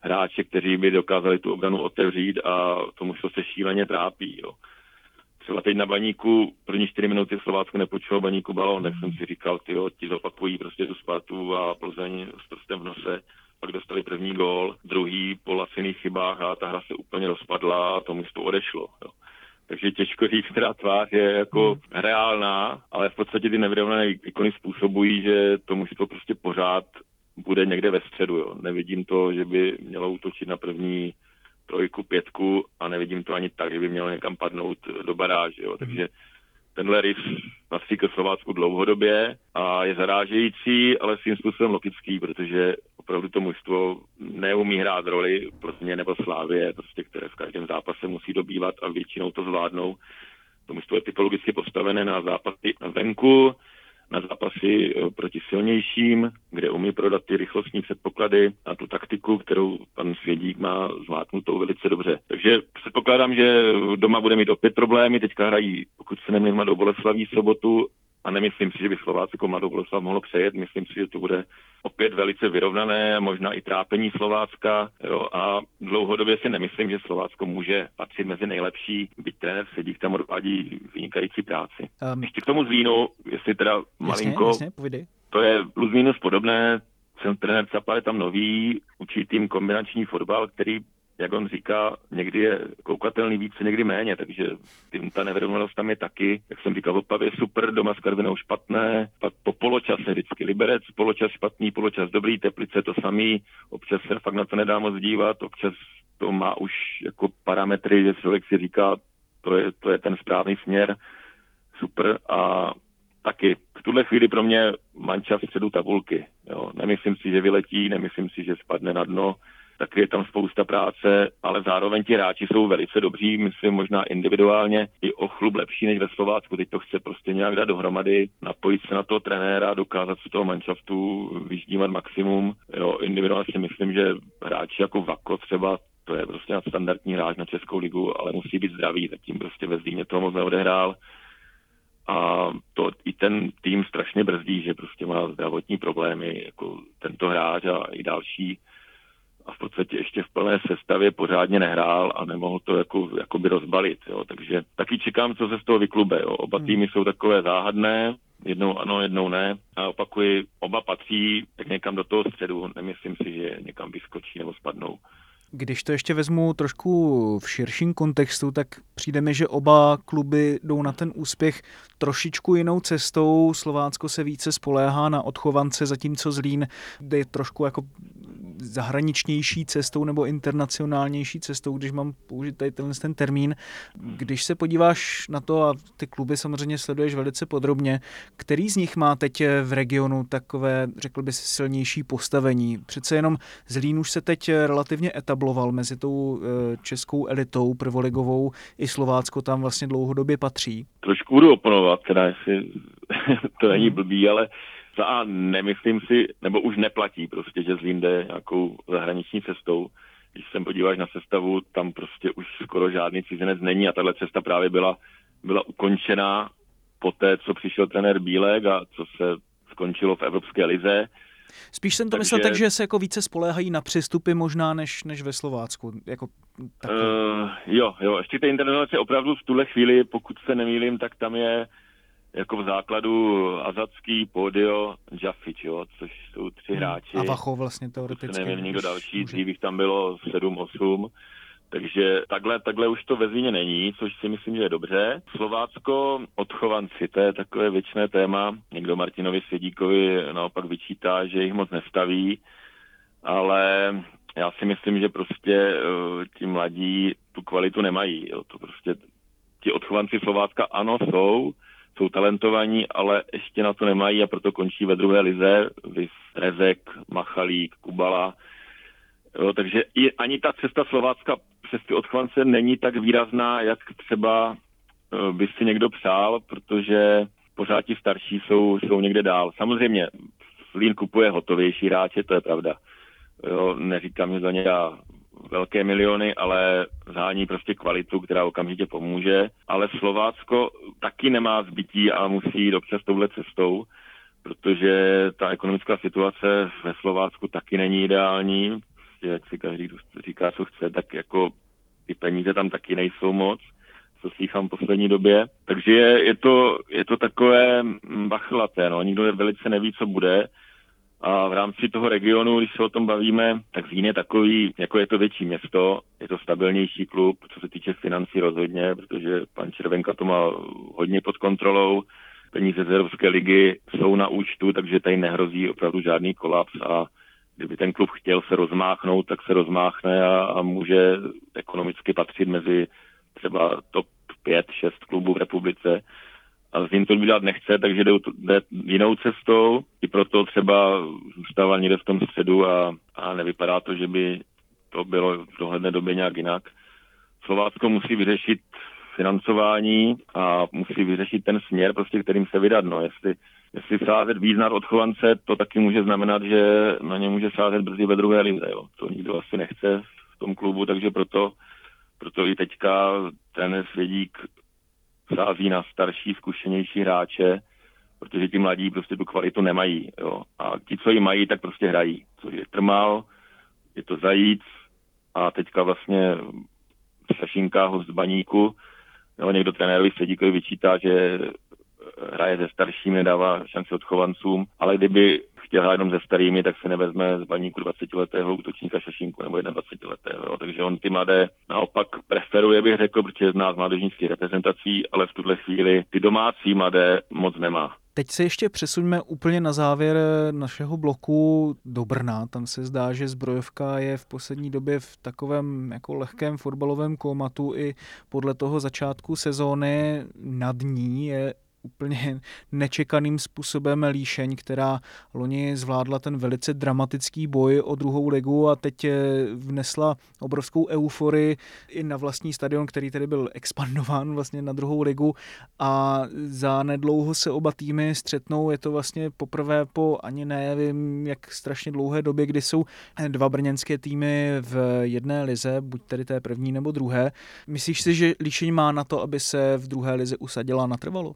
hráče, kteří by dokázali tu obranu otevřít a tomu se šíleně trápí. Jo. Třeba teď na baníku první čtyři minuty Slovácko nepočulo baníku balón, tak jsem si říkal, ty ti zopakují prostě tu Spartu a Plzeň s prstem v nose. Pak dostali první gól, druhý po laciných chybách a ta hra se úplně rozpadla a to to odešlo. Jo. Takže těžko říct, která tvář je jako hmm. reálná, ale v podstatě ty nevyrovnané výkony způsobují, že to to prostě pořád bude někde ve středu. Jo. Nevidím to, že by mělo útočit na první trojku, pětku a nevidím to ani tak, že by mělo někam padnout do baráže. Jo. Takže tenhle rys patří ke Slovácku dlouhodobě a je zarážející, ale svým způsobem logický, protože opravdu to mužstvo neumí hrát roli Plzně nebo Slávě, prostě, které v každém zápase musí dobývat a většinou to zvládnou. To mužstvo je typologicky postavené na zápasy venku, na zápasy eh, proti silnějším, kde umí prodat ty rychlostní předpoklady a tu taktiku, kterou pan Svědík má zvládnutou velice dobře. Takže předpokládám, že doma bude mít opět problémy. Teďka hrají, pokud se nemýlím, do Boleslaví sobotu a nemyslím si, že by Slovácko Mladou Boleslav mohlo přejet. Myslím si, že to bude opět velice vyrovnané, možná i trápení Slovácka. Jo, a dlouhodobě si nemyslím, že Slovácko může patřit mezi nejlepší, byť trenér Sedík tam odvádí vynikající práci. Um, Ještě k tomu Zlínu, jestli teda malinko, jasně, jasně, to je plus minus podobné, jsem trenér Capa je tam nový, učí tým kombinační fotbal, který jak on říká, někdy je koukatelný více, někdy méně, takže tím ta nevědomost tam je taky, jak jsem říkal, Opavě super, doma s Karvinou špatné, pak po poločase vždycky Liberec, poločas špatný, poločas dobrý, Teplice to samý, občas se fakt na to nedá moc dívat, občas to má už jako parametry, že člověk si říká, to je, to je ten správný směr, super a taky v tuhle chvíli pro mě manča v středu tabulky. Jo. Nemyslím si, že vyletí, nemyslím si, že spadne na dno, tak je tam spousta práce, ale zároveň ti hráči jsou velice dobří, myslím možná individuálně i o chlub lepší než ve Slovácku. Teď to chce prostě nějak dát dohromady, napojit se na toho trenéra, dokázat z toho manšaftu vyždímat maximum. Jo, individuálně si myslím, že hráči jako Vako třeba to je prostě standardní hráč na Českou ligu, ale musí být zdravý, zatím prostě ve Zlíně toho moc neodehrál a to i ten tým strašně brzdí, že prostě má zdravotní problémy, jako tento hráč a i další a v podstatě ještě v plné sestavě pořádně nehrál a nemohl to jako, jakoby rozbalit. Jo. Takže taky čekám, co se z toho vyklube. Jo. Oba hmm. týmy jsou takové záhadné, jednou ano, jednou ne. A opakuji, oba patří tak někam do toho středu. Nemyslím si, že někam vyskočí nebo spadnou. Když to ještě vezmu trošku v širším kontextu, tak přijde mi, že oba kluby jdou na ten úspěch trošičku jinou cestou. Slovácko se více spoléhá na odchovance, zatímco Zlín jde trošku jako zahraničnější cestou nebo internacionálnější cestou, když mám použít tady ten, ten termín. Když se podíváš na to, a ty kluby samozřejmě sleduješ velice podrobně, který z nich má teď v regionu takové, řekl bys, silnější postavení? Přece jenom Zlín už se teď relativně etabloval mezi tou eh, českou elitou prvoligovou, i Slovácko tam vlastně dlouhodobě patří. Trošku budu oponovat, teda jestli to není hmm. blbý, ale za A nemyslím si, nebo už neplatí prostě, že Zlín jde nějakou zahraniční cestou. Když se podíváš na sestavu, tam prostě už skoro žádný cizinec není a tahle cesta právě byla, byla ukončená po té, co přišel trenér Bílek a co se skončilo v Evropské lize. Spíš jsem to Takže, myslel tak, že se jako více spoléhají na přestupy možná než, než ve Slovácku. Jako, uh, jo, jo, ještě ta internalizace opravdu v tuhle chvíli, pokud se nemýlím, tak tam je jako v základu Azacký, Podio, Jaffič, jo, což jsou tři hmm. hráči. A Vacho vlastně teoreticky. Nevím, někdo další, dřív jich tam bylo 7-8. Takže takhle, takhle už to ve Zvíně není, což si myslím, že je dobře. Slovácko, odchovanci, to je takové věčné téma. Někdo Martinovi Svědíkovi naopak vyčítá, že jich moc nestaví, ale já si myslím, že prostě uh, ti mladí tu kvalitu nemají. Jo. To prostě ti odchovanci Slovácka ano jsou, jsou talentovaní, ale ještě na to nemají a proto končí ve druhé lize. Vys Rezek, Machalík, Kubala. Jo, takže i, ani ta cesta Slovácka přes ty odchvance není tak výrazná, jak třeba eh, by si někdo přál, protože pořád ti starší jsou, jsou někde dál. Samozřejmě Lín kupuje hotovější hráče, to je pravda. Jo, neříkám, že za ně dá velké miliony, ale zhání prostě kvalitu, která okamžitě pomůže. Ale Slovácko taky nemá zbytí a musí jít občas touhle cestou, protože ta ekonomická situace ve Slovácku taky není ideální. Prostě, jak si každý říká, co chce, tak jako ty peníze tam taky nejsou moc co slýchám v poslední době. Takže je, je, to, je to takové bachlaté, no. Nikdo velice neví, co bude. A v rámci toho regionu, když se o tom bavíme, tak Zlín je takový, jako je to větší město, je to stabilnější klub, co se týče financí rozhodně, protože pan Červenka to má hodně pod kontrolou, peníze z Evropské ligy jsou na účtu, takže tady nehrozí opravdu žádný kolaps a kdyby ten klub chtěl se rozmáchnout, tak se rozmáchne a, a může ekonomicky patřit mezi třeba top 5-6 klubů v republice a Zlín to dělat nechce, takže jde, jde jinou cestou. I proto třeba zůstává někde v tom středu a, a nevypadá to, že by to bylo v dohledné době nějak jinak. Slovácko musí vyřešit financování a musí vyřešit ten směr, prostě, kterým se vydat. No, jestli, jestli sázet víc na odchovance, to taky může znamenat, že na ně může sázet brzy ve druhé lize. Jo. To nikdo asi nechce v tom klubu, takže proto, proto i teďka ten Svědík sází na starší, zkušenější hráče, protože ti mladí prostě tu kvalitu nemají. Jo. A ti, co ji mají, tak prostě hrají. Což je Trmal, je to Zajíc a teďka vlastně Sašinka ho z Baníku. Jo, někdo trenérovi Sedíkovi vyčítá, že hraje se staršími, nedává šanci odchovancům, ale kdyby chtěl hrát jenom se starými, tak se nevezme z baníku 20-letého útočníka Šašinku nebo 21-letého. Takže on ty mladé naopak preferuje, bych řekl, protože zná z mládežnických reprezentací, ale v tuhle chvíli ty domácí mladé moc nemá. Teď se ještě přesuňme úplně na závěr našeho bloku do Brna. Tam se zdá, že zbrojovka je v poslední době v takovém jako lehkém fotbalovém komatu i podle toho začátku sezóny nad ní je úplně nečekaným způsobem Líšeň, která loni zvládla ten velice dramatický boj o druhou ligu a teď eh, vnesla obrovskou euforii i na vlastní stadion, který tedy byl expandován vlastně na druhou ligu a za nedlouho se oba týmy střetnou. Je to vlastně poprvé po ani nevím jak strašně dlouhé době, kdy jsou dva brněnské týmy v jedné lize, buď tedy té první nebo druhé. Myslíš si, že Líšeň má na to, aby se v druhé lize usadila natrvalo?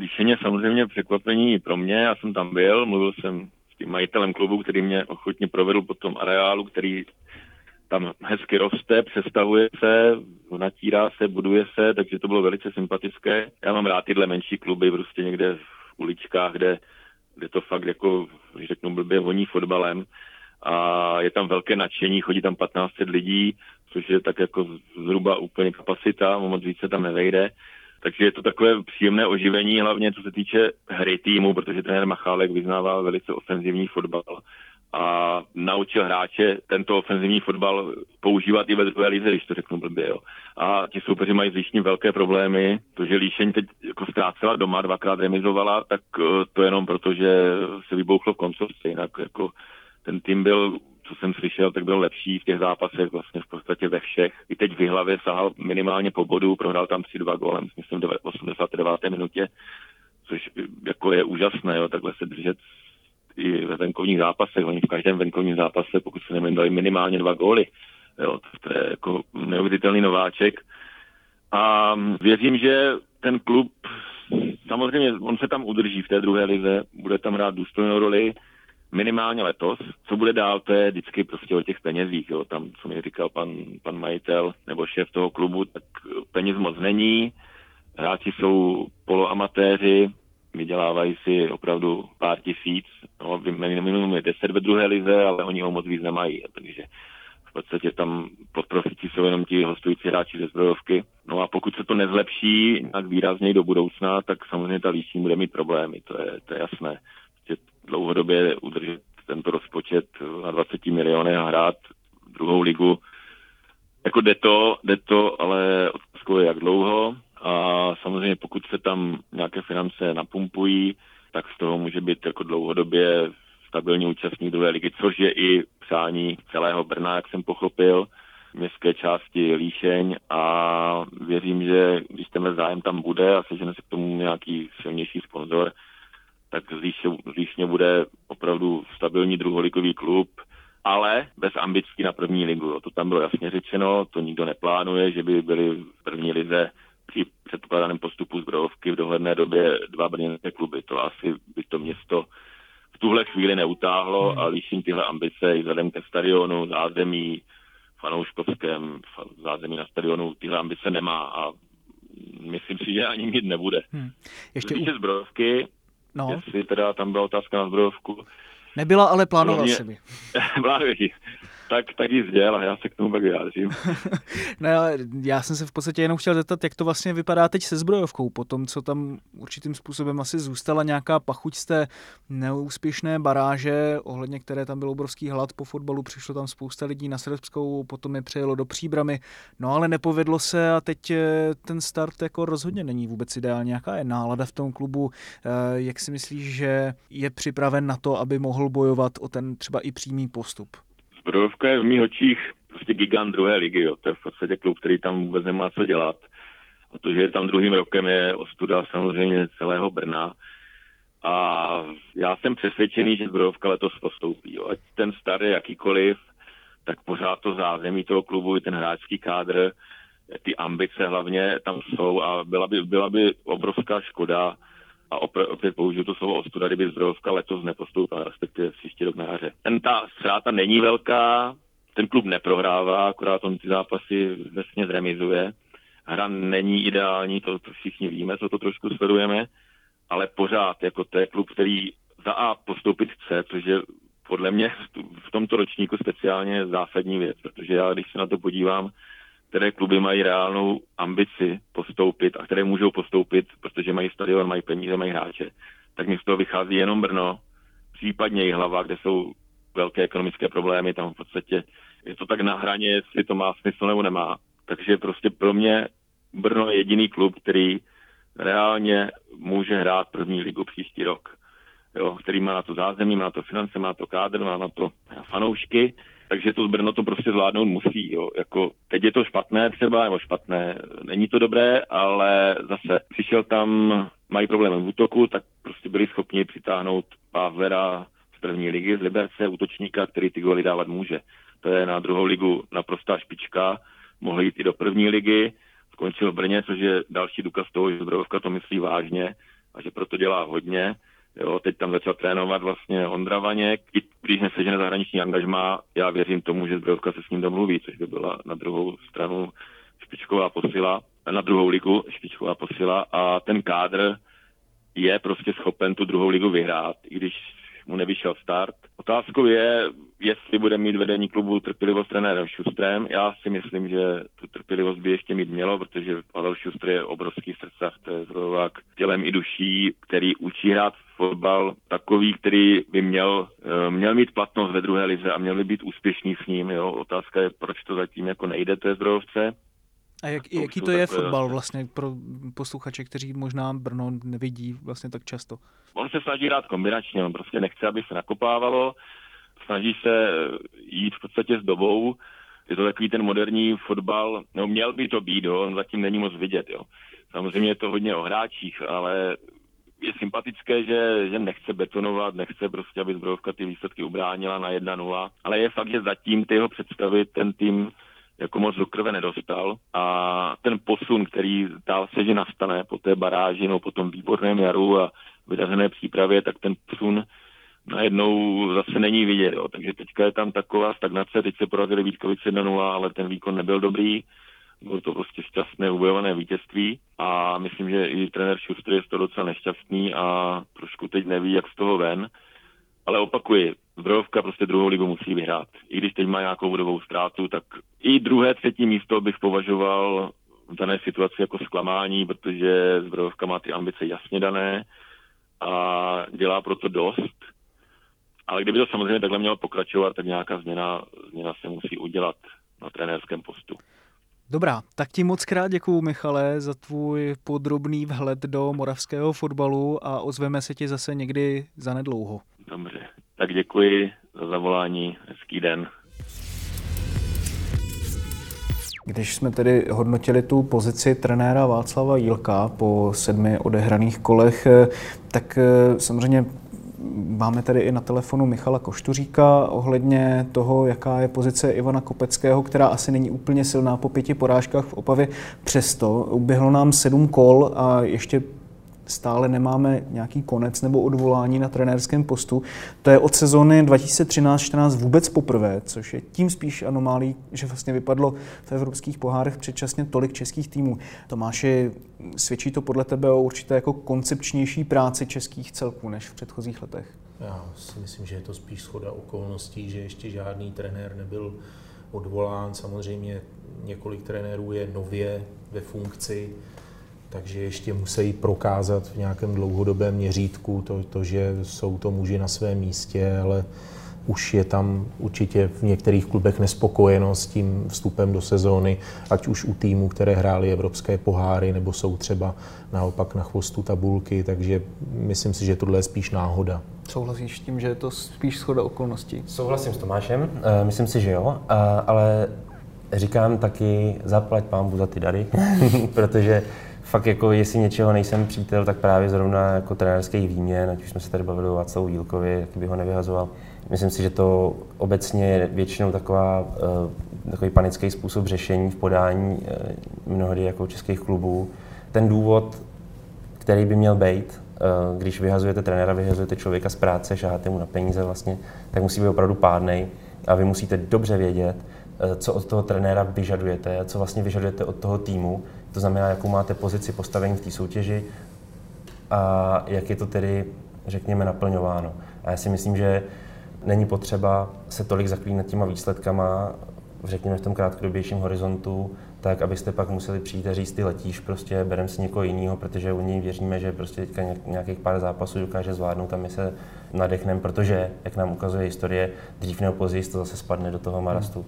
Líšeně samozřejmě překvapení pro mě, já jsem tam byl, mluvil jsem s tím majitelem klubu, který mě ochotně provedl po tom areálu, který tam hezky roste, přestavuje se, natírá se, buduje se, takže to bylo velice sympatické. Já mám rád tyhle menší kluby, prostě někde v uličkách, kde, kde to fakt jako, když řeknu blbě, voní fotbalem a je tam velké nadšení, chodí tam 1500 lidí, což je tak jako zhruba úplně kapacita, moc více tam nevejde. Takže je to takové příjemné oživení, hlavně co se týče hry týmu, protože trenér Machálek vyznává velice ofenzivní fotbal a naučil hráče tento ofenzivní fotbal používat i ve druhé lize, když to řeknu blbě. Jo. A ti soupeři mají s velké problémy. To, že Líšeň teď jako ztrácela doma, dvakrát remizovala, tak eh, to jenom proto, že se vybouchlo v koncovce. Jinak jako ten tým byl co jsem slyšel, tak byl lepší v těch zápasech vlastně v podstatě ve všech. I teď v hlavě sahal minimálně po bodu, prohrál tam 3-2 gólem, myslím, v 89. minutě, což jako je úžasné, jo, takhle se držet i ve venkovních zápasech. Oni v každém venkovním zápase, pokud se nemůžu, dali minimálně dva góly. Jo, to je jako neuvěřitelný nováček. A věřím, že ten klub, samozřejmě on se tam udrží v té druhé lize, bude tam hrát důstojnou roli, minimálně letos. Co bude dál, to je vždycky prostě o těch penězích. Jo. Tam, co mi říkal pan, pan majitel nebo šéf toho klubu, tak peněz moc není. Hráči jsou poloamatéři, vydělávají si opravdu pár tisíc. No, minimum je 10 ve druhé lize, ale oni ho moc víc nemají. Takže v podstatě tam pod profici jsou jenom ti hostující hráči ze zbrojovky. No a pokud se to nezlepší tak výrazněji do budoucna, tak samozřejmě ta líční bude mít problémy, to je, to je jasné dlouhodobě udržet tento rozpočet na 20 miliony a hrát druhou ligu. Jako jde to, jde to, ale otázkou je jak dlouho a samozřejmě pokud se tam nějaké finance napumpují, tak z toho může být jako dlouhodobě stabilní účastník druhé ligy, což je i přání celého Brna, jak jsem pochopil, městské části Líšeň a věřím, že když tenhle zájem tam bude a sežene se k tomu nějaký silnější sponzor, tak z Líšně bude opravdu stabilní druholigový klub, ale bez ambicí na první ligu. To tam bylo jasně řečeno, to nikdo neplánuje, že by byli v první lize při předpokládaném postupu zbrojovky v dohledné době dva brněnské kluby. To asi by to město v tuhle chvíli neutáhlo a Líšín tyhle ambice i vzhledem ke stadionu, zázemí, fanouškovském zázemí na stadionu tyhle ambice nemá a myslím si, že ani mít nebude. Hmm. Ještě u... zbrojovky, No. Jestli teda tam byla otázka na zbrojovku. Nebyla, ale plánoval no, jsem ji. Tak, tak ji a já se k tomu pak vyjádřím. no, já jsem se v podstatě jenom chtěl zeptat, jak to vlastně vypadá teď se zbrojovkou, po tom, co tam určitým způsobem asi zůstala nějaká pachuť z té neúspěšné baráže, ohledně které tam byl obrovský hlad po fotbalu, přišlo tam spousta lidí na Srbskou, potom je přejelo do příbramy, no ale nepovedlo se a teď eh, ten start jako rozhodně není vůbec ideální. Jaká je nálada v tom klubu? Eh, jak si myslíš, že je připraven na to, aby mohl bojovat o ten třeba i přímý postup? Zbrojovka je v mých očích prostě gigant druhé ligy. Jo. To je v podstatě klub, který tam vůbec nemá co dělat. A to, že je tam druhým rokem, je ostuda samozřejmě celého Brna. A já jsem přesvědčený, že Zbrojovka letos postoupí. Jo. Ať ten starý jakýkoliv, tak pořád to zázemí toho klubu, i ten hráčský kádr, ty ambice hlavně tam jsou a byla by, byla by obrovská škoda, a opět, opět použiju to slovo ostuda, kdyby Zdrojovka letos nepostoupila, respektive příští rok na jaře. Ten ta ztráta není velká, ten klub neprohrává, akorát on ty zápasy vesně zremizuje. Hra není ideální, to, to všichni víme, co to trošku sledujeme, ale pořád, jako to je klub, který za A postoupit chce, protože podle mě v tomto ročníku speciálně zásadní věc, protože já, když se na to podívám, které kluby mají reálnou ambici postoupit a které můžou postoupit, protože mají stadion, mají peníze, mají hráče, tak mi z toho vychází jenom Brno, případně i hlava, kde jsou velké ekonomické problémy, tam v podstatě je to tak na hraně, jestli to má smysl nebo nemá. Takže prostě pro mě Brno je jediný klub, který reálně může hrát první ligu příští rok. Jo, který má na to zázemí, má na to finance, má to kádr, má na to fanoušky, takže to Brno to prostě zvládnout musí. Jo. Jako, teď je to špatné třeba, nebo špatné, není to dobré, ale zase přišel tam, mají problém v útoku, tak prostě byli schopni přitáhnout Pavera z první ligy z Liberce, útočníka, který ty goly dávat může. To je na druhou ligu naprostá špička, mohl jít i do první ligy, skončil v Brně, což je další důkaz toho, že Zbrojovka to myslí vážně a že proto dělá hodně. Jo, teď tam začal trénovat vlastně Ondra Vaněk, i když nesežene zahraniční angažma, já věřím tomu, že Zbrojovka se s ním domluví, což by byla na druhou stranu špičková posila, na druhou ligu špičková posila. A ten kádr je prostě schopen tu druhou ligu vyhrát, i když mu nevyšel start. Otázkou je, jestli bude mít vedení klubu trpělivost trenérem Šustrem. Já si myslím, že tu trpělivost by ještě mít mělo, protože Pavel Šustr je obrovský srdcař, to je zrovna tělem i duší, který učí hrát fotbal takový, který by měl, eh, měl mít platnost ve druhé lize a měl by být úspěšný s ním. Jo. Otázka je, proč to zatím jako nejde té zdrojovce. A jak, to jaký to je fotbal vlastně pro posluchače, kteří možná Brno nevidí vlastně tak často? On se snaží hrát kombinačně, on prostě nechce, aby se nakopávalo, snaží se jít v podstatě s dobou, je to takový ten moderní fotbal, no měl by to být, jo, on zatím není moc vidět, jo. Samozřejmě je to hodně o hráčích, ale je sympatické, že, že nechce betonovat, nechce prostě, aby zbrojovka ty výsledky ubránila na 1-0, ale je fakt, že zatím ty jeho představy ten tým jako moc do krve nedostal a ten posun, který dál se, že nastane po té baráži, no po tom výborném jaru a vydařené přípravě, tak ten posun najednou zase není vidět. Jo. Takže teďka je tam taková stagnace, teď se porazili Vítkovice 1-0, ale ten výkon nebyl dobrý. Bylo to prostě šťastné ubojované vítězství a myslím, že i trenér Šustr je z toho docela nešťastný a trošku teď neví, jak z toho ven. Ale opakuji, Zbrojovka prostě druhou ligu musí vyhrát. I když teď má nějakou bodovou ztrátu, tak i druhé, třetí místo bych považoval v dané situaci jako zklamání, protože Zbrojovka má ty ambice jasně dané a dělá proto dost. Ale kdyby to samozřejmě takhle mělo pokračovat, tak nějaká změna, změna se musí udělat na trenérském postu. Dobrá, tak ti moc krát děkuju, Michale, za tvůj podrobný vhled do moravského fotbalu a ozveme se ti zase někdy za nedlouho. Dobře, tak děkuji za zavolání, hezký den. Když jsme tedy hodnotili tu pozici trenéra Václava Jílka po sedmi odehraných kolech, tak eh, samozřejmě Máme tady i na telefonu Michala Koštuříka ohledně toho, jaká je pozice Ivana Kopeckého, která asi není úplně silná po pěti porážkách v Opavě. Přesto uběhlo nám sedm kol a ještě stále nemáme nějaký konec nebo odvolání na trenérském postu. To je od sezóny 2013-14 vůbec poprvé, což je tím spíš anomálí, že vlastně vypadlo v evropských pohárech předčasně tolik českých týmů. Tomáši, svědčí to podle tebe o určité jako koncepčnější práci českých celků než v předchozích letech? Já si myslím, že je to spíš schoda okolností, že ještě žádný trenér nebyl odvolán. Samozřejmě několik trenérů je nově ve funkci takže ještě musí prokázat v nějakém dlouhodobém měřítku to, to, že jsou to muži na svém místě, ale už je tam určitě v některých klubech nespokojenost s tím vstupem do sezóny, ať už u týmů, které hrály evropské poháry, nebo jsou třeba naopak na chvostu tabulky, takže myslím si, že tohle je spíš náhoda. Souhlasíš s tím, že je to spíš schoda okolností? Souhlasím s Tomášem, eh, myslím si, že jo, ale říkám taky zaplať pámbu za ty dary, protože fakt jako, jestli něčeho nejsem přítel, tak právě zrovna jako trenérský výměn, ať už jsme se tady bavili o Václavu Jílkovi, jaký by ho nevyhazoval. Myslím si, že to obecně je většinou taková, uh, takový panický způsob řešení v podání uh, mnohdy jako českých klubů. Ten důvod, který by měl být, uh, když vyhazujete trenéra, vyhazujete člověka z práce, šáháte mu na peníze vlastně, tak musí být opravdu pádnej a vy musíte dobře vědět, co od toho trenéra vyžadujete, co vlastně vyžadujete od toho týmu, to znamená, jakou máte pozici postavení v té soutěži a jak je to tedy řekněme, naplňováno. A já si myslím, že není potřeba se tolik zaklínat těma výsledkama, řekněme v tom krátkodobějším horizontu, tak abyste pak museli přijít a říct, ty letíš, prostě berem si někoho jiného, protože u něj věříme, že prostě teďka nějakých pár zápasů dokáže zvládnout a my se nadechneme, protože, jak nám ukazuje historie, dřív nebo později to zase spadne do toho marastu,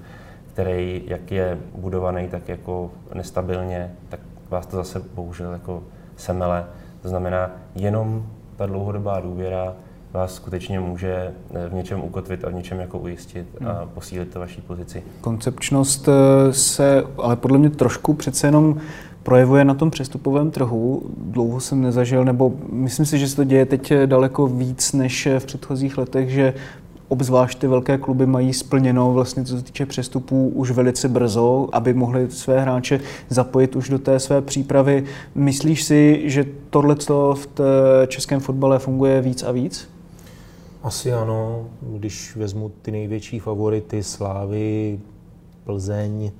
který, jak je budovaný, tak jako nestabilně, tak vás to zase bohužel jako semele. To znamená, jenom ta dlouhodobá důvěra vás skutečně může eh, v něčem ukotvit a v něčem jako ujistit a Hmm. posílit to vaší pozici. Koncepčnost eh, se ale podle mě trošku přece jenom projevuje na tom přestupovém trhu. Dlouho jsem nezažil, nebo myslím si, že se to děje teď daleko víc než v předchozích letech, že obzvlášť ty velké kluby mají splněno vlastně co se týče přestupů už velice brzo, aby mohli své hráče zapojit už do té své přípravy. Myslíš si, že tohle v českém fotbale funguje víc a víc? Asi ano, když vezmu ty největší favority Slávy, Plzeň,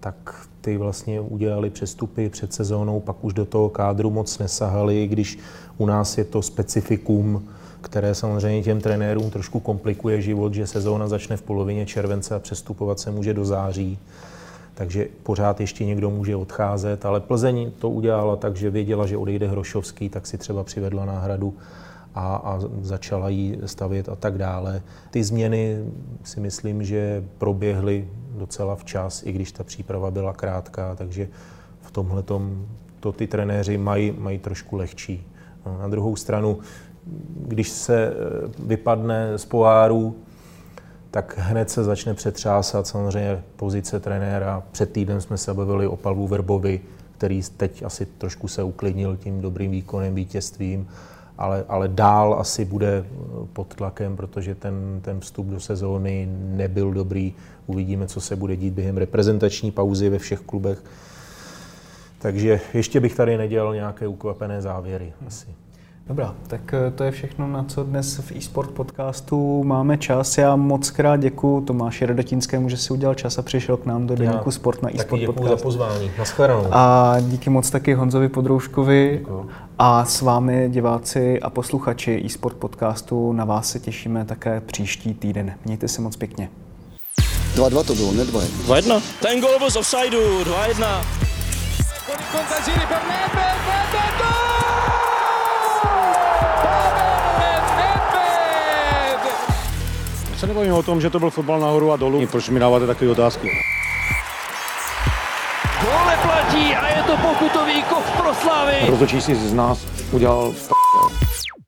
tak ty vlastně udělali přestupy před sezónou, pak už do toho kádru moc nesahali, když u nás je to specifikum, které samozřejmě těm trenérům trošku komplikuje život, že sezóna začne v polovině července a přestupovat se může do září. Takže pořád ještě někdo může odcházet, ale Plzeň to udělala tak, že věděla, že odejde Hrošovský, tak si třeba přivedla náhradu a, a začala ji stavět a tak dále. Ty změny si myslím, že proběhly docela včas, i když ta příprava byla krátká, takže v tomhle to ty trenéři mají, mají trošku lehčí. No, na druhou stranu, když se eh, vypadne z poháru, tak hned se začne přetřásat samozřejmě pozice trenéra. Před týdnem jsme se bavili o Pavlu Verbovi, který teď asi trošku se uklidnil tím dobrým výkonem, vítězstvím, ale, ale dál asi bude pod tlakem, protože ten, ten vstup do sezóny nebyl dobrý. Uvidíme, co se bude dít během reprezentační pauzy ve všech klubech. Takže ještě bych tady nedělal nějaké ukvapené závěry asi. Dobrá, tak eh, to je všechno, na co dnes v eSport podcastu máme čas. Já moc krát děkuji Tomáši Radotínskému, že si udělal čas a přišel k nám do Deníku Sport na eSport Taky podcast. za pozvání. Naschledanou. A díky moc taky Honzovi Podrouškovi Děkuju. a s vámi diváci a posluchači eSport podcastu na vás se těšíme také příští týden. Mějte se moc pěkně. 2-2 to bylo, ne 2 2-1. Ten gol byl z offsideu, 2-1. Se nebavíme o tom, že to byl fotbal nahoru a dolů. Proč mi dáváte takové otázky? Gol neplatí a je to pokutový kov pro Slavy. Rozhodčí si z nás udělal